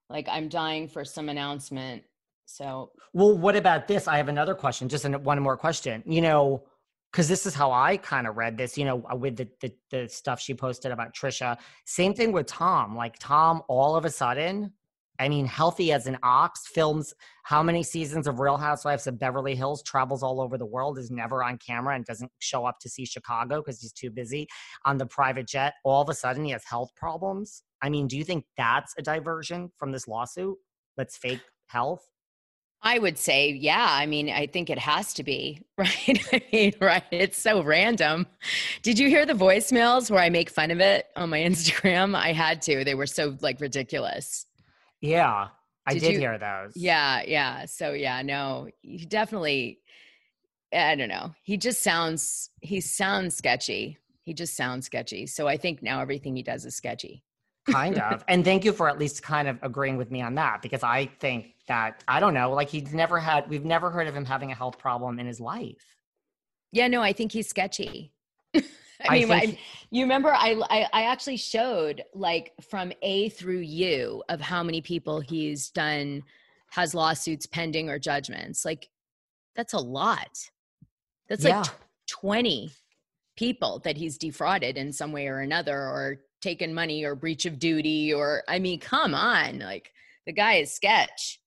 Like I'm dying for some announcement. So, well, what about this? I have another question. Just one more question. You know, because this is how I kind of read this, you know, with the, the, the stuff she posted about Tricia. Same thing with Tom. Like Tom, all of a sudden, I mean, healthy as an ox, films how many seasons of Real Housewives of Beverly Hills, travels all over the world, is never on camera and doesn't show up to see Chicago because he's too busy on the private jet. All of a sudden, he has health problems. I mean, do you think that's a diversion from this lawsuit? That's fake health? I would say, yeah. I mean, I think it has to be, right? I mean, right. It's so random. Did you hear the voicemails where I make fun of it on my Instagram? I had to. They were so like ridiculous. Yeah, I did, did you, hear those. Yeah, yeah. So yeah, no, he definitely. I don't know. He just sounds. He sounds sketchy. He just sounds sketchy. So I think now everything he does is sketchy. Kind of. And thank you for at least kind of agreeing with me on that because I think that I don't know, like he's never had we've never heard of him having a health problem in his life. Yeah, no, I think he's sketchy. I mean, I I, you remember I, I I actually showed like from A through U of how many people he's done has lawsuits pending or judgments. Like that's a lot. That's yeah. like 20 people that he's defrauded in some way or another or taken money or breach of duty or I mean, come on. Like the guy is sketch.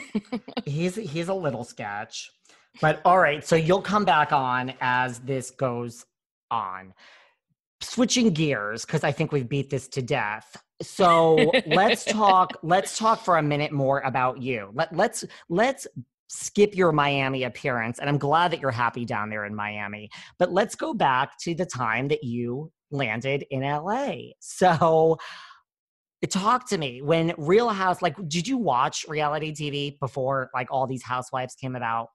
he's he's a little sketch. But all right, so you'll come back on as this goes on. Switching gears, because I think we've beat this to death. So let's talk. Let's talk for a minute more about you. Let, let's let's skip your Miami appearance, and I'm glad that you're happy down there in Miami. But let's go back to the time that you landed in LA. So talk to me when real house like did you watch reality tv before like all these housewives came about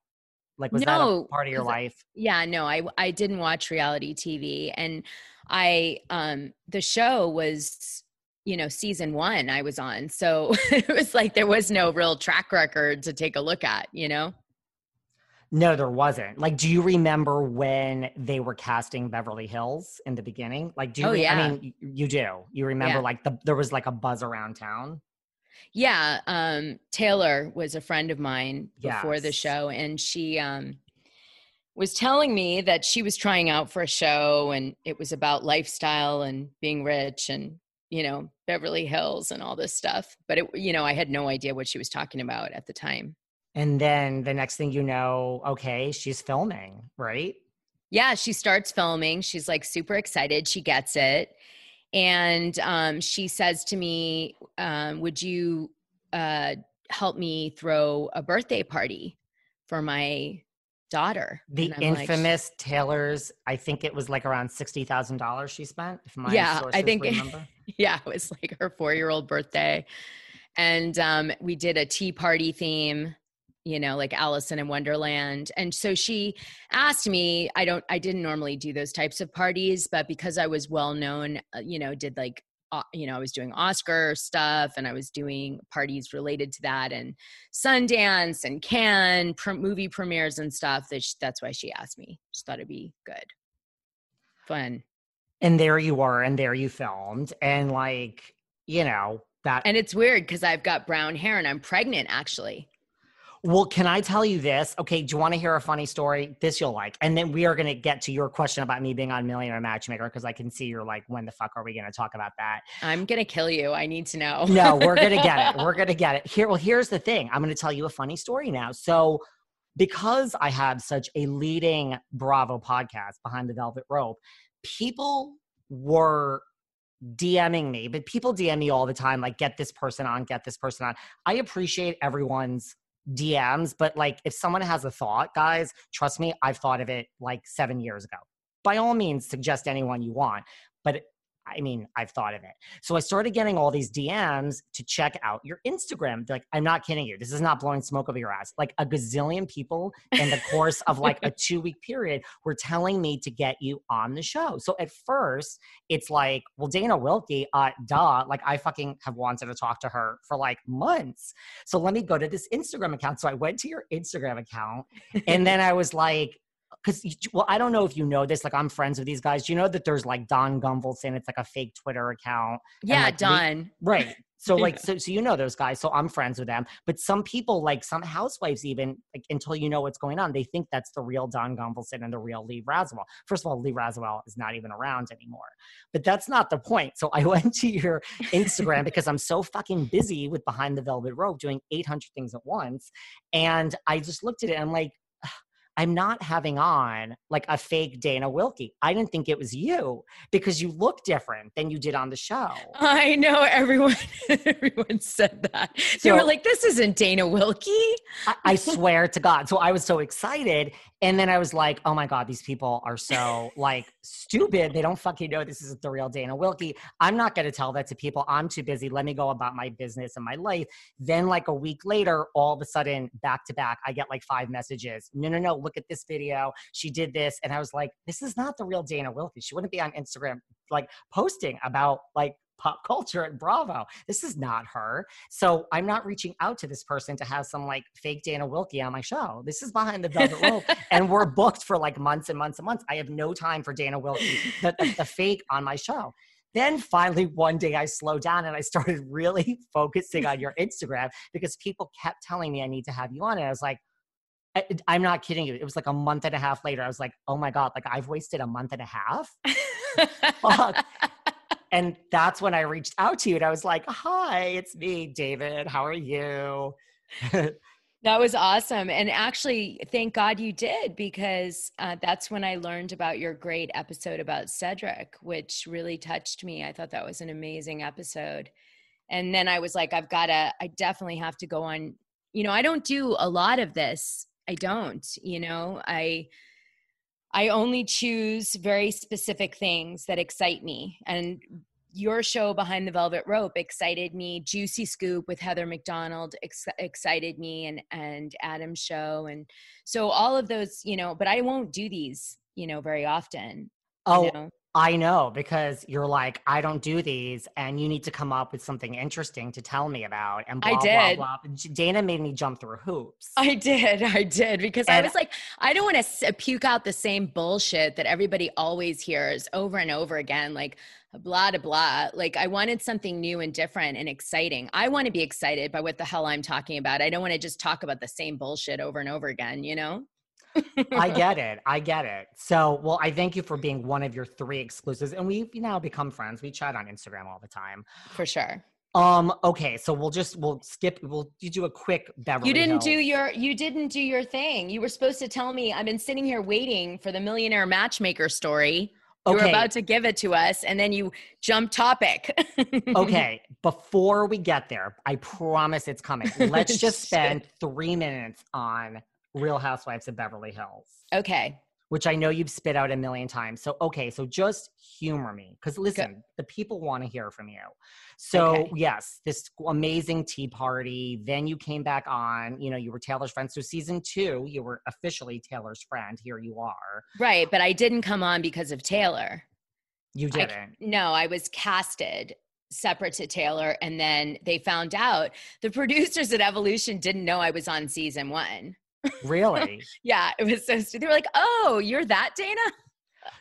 like was no, that a part of your life? Yeah, no, I I didn't watch reality TV and I um the show was you know season 1 I was on. So it was like there was no real track record to take a look at, you know? No, there wasn't. Like, do you remember when they were casting Beverly Hills in the beginning? Like, do you? Oh, re- yeah. I mean, you do. You remember yeah. like the there was like a buzz around town. Yeah, um, Taylor was a friend of mine before yes. the show, and she um, was telling me that she was trying out for a show, and it was about lifestyle and being rich, and you know Beverly Hills and all this stuff. But it, you know, I had no idea what she was talking about at the time. And then the next thing you know, okay, she's filming, right? Yeah, she starts filming. She's like super excited. She gets it and um, she says to me, um, "Would you uh, help me throw a birthday party for my daughter?" The infamous like, Taylor's. I think it was like around sixty thousand dollars she spent. If my yeah, I think remember. yeah, it was like her four-year-old birthday, and um, we did a tea party theme you know like Alice in Wonderland. And so she asked me I don't I didn't normally do those types of parties but because I was well known uh, you know did like uh, you know I was doing Oscar stuff and I was doing parties related to that and Sundance and Cannes pr- movie premieres and stuff that she, that's why she asked me. Just thought it'd be good. Fun. And there you were and there you filmed and like you know that and it's weird because I've got brown hair and I'm pregnant actually well, can I tell you this? Okay, do you want to hear a funny story? This you'll like. And then we are going to get to your question about me being on Millionaire Matchmaker because I can see you're like, when the fuck are we going to talk about that? I'm going to kill you. I need to know. no, we're going to get it. We're going to get it. Here, well, here's the thing I'm going to tell you a funny story now. So, because I have such a leading Bravo podcast behind the velvet rope, people were DMing me, but people DM me all the time, like, get this person on, get this person on. I appreciate everyone's DMs, but like if someone has a thought, guys, trust me, I've thought of it like seven years ago. By all means, suggest anyone you want. But I mean, I've thought of it. So I started getting all these DMs to check out your Instagram. They're like, I'm not kidding you. This is not blowing smoke over your ass. Like a gazillion people in the course of like a two week period were telling me to get you on the show. So at first, it's like, well, Dana Wilkey, uh, duh. Like I fucking have wanted to talk to her for like months. So let me go to this Instagram account. So I went to your Instagram account and then I was like, because well, I don't know if you know this. Like, I'm friends with these guys. Do You know that there's like Don Gunvalson. It's like a fake Twitter account. Yeah, like, Don. right. So like, so so you know those guys. So I'm friends with them. But some people, like some housewives, even like until you know what's going on, they think that's the real Don Gunvalson and the real Lee Radziwill. First of all, Lee Radziwill is not even around anymore. But that's not the point. So I went to your Instagram because I'm so fucking busy with Behind the Velvet Rope doing 800 things at once, and I just looked at it. and I'm like I'm not having on like a fake Dana Wilkey. I didn't think it was you because you look different than you did on the show. I know everyone everyone said that. They were like, this isn't Dana Wilkey. I, I swear to God. So I was so excited. And then I was like, oh my God, these people are so like stupid. They don't fucking know this isn't the real Dana Wilkey. I'm not going to tell that to people. I'm too busy. Let me go about my business and my life. Then, like a week later, all of a sudden, back to back, I get like five messages. No, no, no, look at this video. She did this. And I was like, this is not the real Dana Wilkey. She wouldn't be on Instagram like posting about like pop culture at Bravo. This is not her. So I'm not reaching out to this person to have some like fake Dana Wilkey on my show. This is behind the velvet rope. and we're booked for like months and months and months. I have no time for Dana Wilkey, the, the, the fake on my show. Then finally, one day I slowed down and I started really focusing on your Instagram because people kept telling me I need to have you on. And I was like, I, am not kidding you. It was like a month and a half later. I was like, oh my God, like I've wasted a month and a half. and that's when I reached out to you and I was like, hi, it's me, David. How are you? that was awesome. And actually, thank God you did because uh, that's when I learned about your great episode about Cedric, which really touched me. I thought that was an amazing episode. And then I was like, I've got to, I definitely have to go on. You know, I don't do a lot of this. I don't, you know, I, I only choose very specific things that excite me. And your show behind the velvet rope excited me juicy scoop with heather mcdonald ex- excited me and and adam's show and so all of those you know but i won't do these you know very often oh you know? I know because you're like, I don't do these, and you need to come up with something interesting to tell me about. And blah, I did. Blah, blah. Dana made me jump through hoops. I did. I did because and I was like, I don't want to puke out the same bullshit that everybody always hears over and over again. Like, blah, blah, blah. Like, I wanted something new and different and exciting. I want to be excited by what the hell I'm talking about. I don't want to just talk about the same bullshit over and over again, you know? I get it. I get it. So, well, I thank you for being one of your three exclusives. And we've now become friends. We chat on Instagram all the time. For sure. Um, okay, so we'll just we'll skip we'll you do a quick Beverly You didn't Hills. do your you didn't do your thing. You were supposed to tell me I've been sitting here waiting for the millionaire matchmaker story. You Okay. were about to give it to us and then you jump topic. Okay, before we get there, I promise it's coming. Let's just spend three minutes on Real Housewives of Beverly Hills, okay. which I know you've spit out a million times. So, okay, so just humor me because listen, the people want to hear from you. So, Okay. yes, this amazing tea party. Then you came back on, you know, you were Taylor's friend. So, season two, you were officially Taylor's friend. Here you are. Right, but I didn't come on because of Taylor. You didn't. No, I was casted separate to Taylor and then they found out the producers at Evolution didn't know I was on season 1. Really? Yeah, it was so stu- they were like, "Oh, you're that Dana?"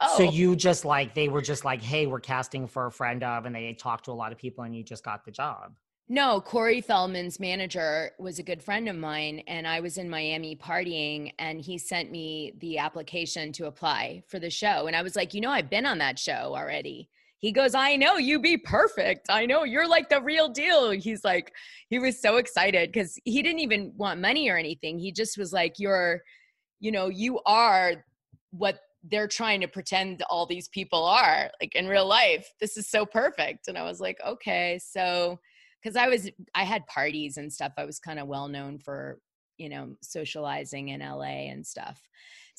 Oh. So you just like they were just like, hey, we're casting for a friend of, and they talked to a lot of people, and you just got the job. No, Corey Feldman's manager was a good friend of mine, and I was in Miami partying, and he sent me the application to apply for the show. And I was like, you know, I've been on that show already. He goes, I know you be perfect. I know you're like the real deal. He's like, he was so excited because he didn't even want money or anything. He just was like, you're, you know, you are what they're trying to pretend all these people are like in real life. This is so perfect. And I was like, okay. So, because I was I had parties and stuff. I was kind of well known for you know socializing in LA and stuff.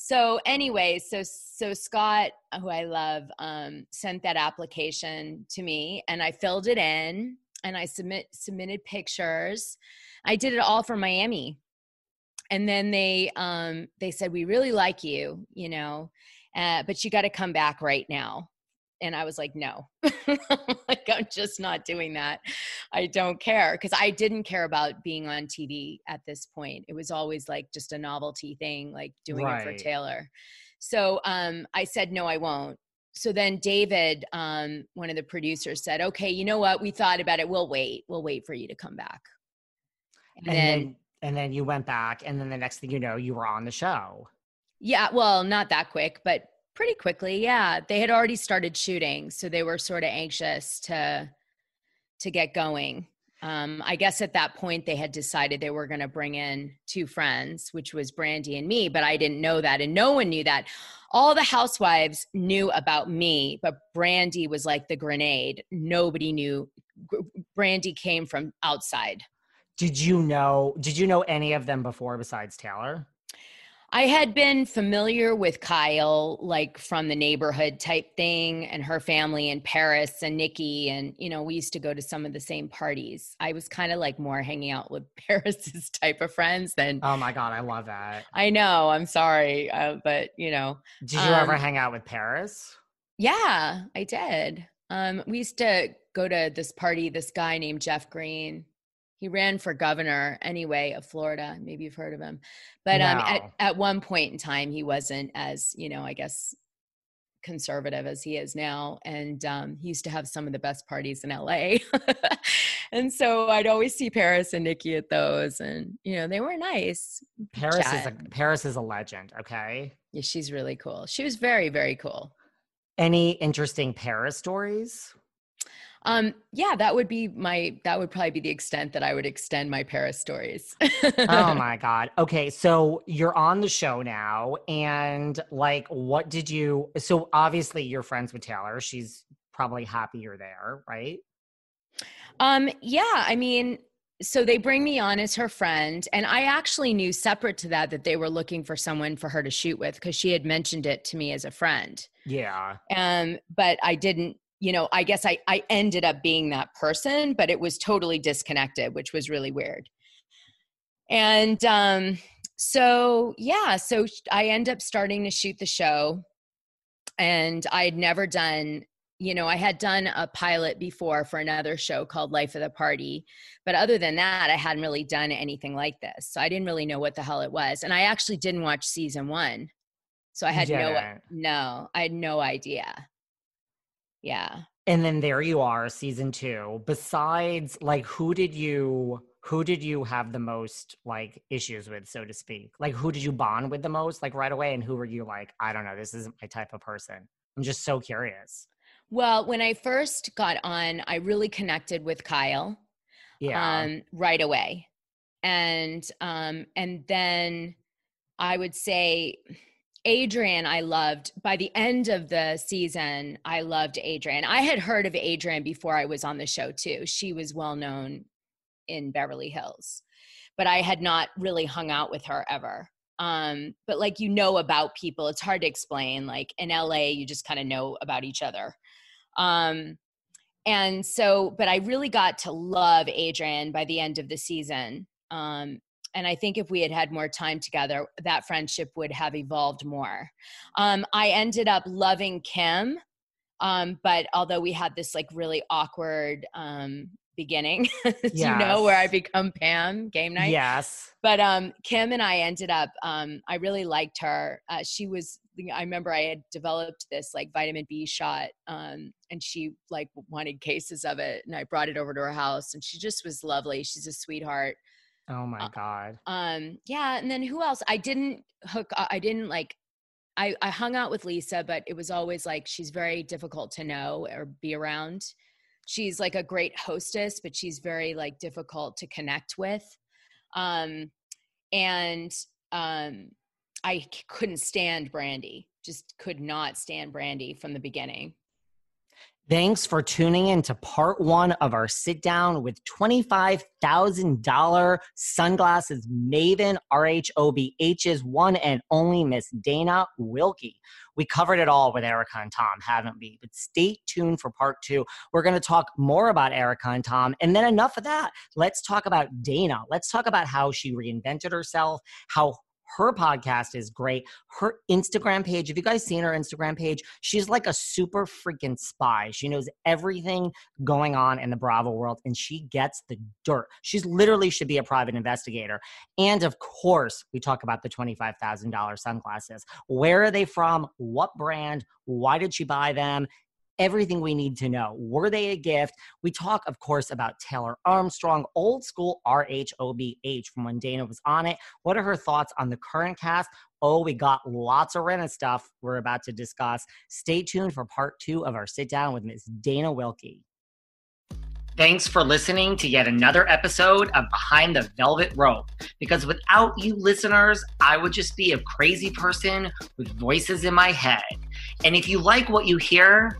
So anyway, so so Scott, who I love, um, sent that application to me, and I filled it in, and I submit submitted pictures. I did it all for Miami, and then they um, they said we really like you, you know, uh, but you got to come back right now and I was like, no, like I'm just not doing that. I don't care because I didn't care about being on TV at this point. It was always like just a novelty thing, like doing right. it for Taylor. So um, I said, no, I won't. So then David, um, one of the producers, said, okay, you know what? We thought about it. We'll wait. We'll wait for you to come back. And, and then, then, and then you went back, and then the next thing you know, you were on the show. Yeah, well, not that quick, but pretty quickly yeah. They had already started shooting so they were sort of anxious to to get going. Um, i guess at that point they had decided they were going to bring in two friends which was brandi and me but i didn't know that and no one knew that. All the housewives knew about me but brandi was like the grenade. Nobody knew. Brandi came from outside. Did you know did you know any of them before besides taylor I had been familiar with Kyle, like from the neighborhood type thing, and her family in Paris and Nikki. And, you know, we used to go to some of the same parties. I was kind of like more hanging out with Paris's type of friends than. Oh my God, I love that. I know. I'm sorry. Uh, but, you know. Did you um, ever hang out with Paris? Yeah, I did. Um, we used to go to this party, this guy named Jeff Green he ran for governor anyway of Florida. Maybe you've heard of him. But um, at, at one point in time, he wasn't as, you know, I guess conservative as he is now. And um, he used to have some of the best parties in LA. and so I'd always see Paris and Nicky at those. And, you know, they were nice. Paris is a Paris is a legend, okay? Yeah, she's really cool. She was very, very cool. Any interesting Paris stories? Um, yeah, that would be my that would probably be the extent that I would extend my Paris stories. oh my god. Okay, so you're on the show now and like what did you so obviously you're friends with Taylor. She's probably happy you're there, right? Um yeah, I mean so they bring me on as her friend and i actually knew separate to that that they were looking for someone for her to shoot with because she had mentioned it to me as a friend yeah um but i didn't you know, I guess I, I ended up being that person, but it was totally disconnected, which was really weird. And um, so, yeah, so I end up starting to shoot the show. And I had never done, you know, I had done a pilot before for another show called Life of the Party. But other than that, I hadn't really done anything like this. So I didn't really know what the hell it was. And I actually didn't watch season one. So I had no, no, I had no idea yeah. And then there you are season two. Besides like who did you who did you have the most like issues with so to speak? Like who did you bond with the most like right away? And who were you like i don't know this isn't my type of person? I'm just so curious. Well when i first got on i really connected with kyle yeah. um, right away. And um and then i would say Adrienne, I loved. By the end of the season, I loved Adrienne. I had heard of Adrienne before I was on the show, too. She was well known in Beverly Hills, but I had not really hung out with her ever. Um, but like you know about people, it's hard to explain. Like in LA, you just kind of know about each other. Um, and so, but I really got to love Adrienne by the end of the season. Um, and I think if we had had more time together, that friendship would have evolved more. Um, I ended up loving Kim, um, but although we had this like really awkward um, beginning, yes. you know, where I become Pam game night. Yes. But um, Kim and I ended up. Um, I really liked her. Uh, she was. I remember I had developed this like vitamin B shot, um, and she like wanted cases of it, and I brought it over to her house, and she just was lovely. She's a sweetheart. Oh my uh, god. Um yeah, and then who else? I didn't hook I didn't like I I hung out with Lisa, but it was always like she's very difficult to know or be around. She's like a great hostess, but she's very like difficult to connect with. Um and um I couldn't stand Brandi. Just could not stand Brandi from the beginning. Thanks for tuning in to part one of our sit down with $25,000 sunglasses maven RHOBH's one and only Miss Dana Wilkey. We covered it all with Erika and Tom, haven't we? But stay tuned for part two. We're going to talk more about Erika and Tom. And then enough of that. Let's talk about Dana. Let's talk about how she reinvented herself, how her podcast is great. Her Instagram page, have you guys seen her Instagram page? She's like a super freaking spy. She knows everything going on in the Bravo world and she gets the dirt. She's literally should be a private investigator. And of course, we talk about the $25,000 sunglasses. Where are they from? What brand? Why did she buy them? Everything we need to know. Were they a gift? We talk, of course, about Taylor Armstrong, old school RHOBH from when Dana was on it. What are her thoughts on the current cast? Oh, we got lots of Rinna stuff we're about to discuss. Stay tuned for part two of our sit down with Ms. Dana Wilkey. Thanks for listening to yet another episode of Behind the Velvet Rope. Because without you listeners, I would just be a crazy person with voices in my head. And if you like what you hear,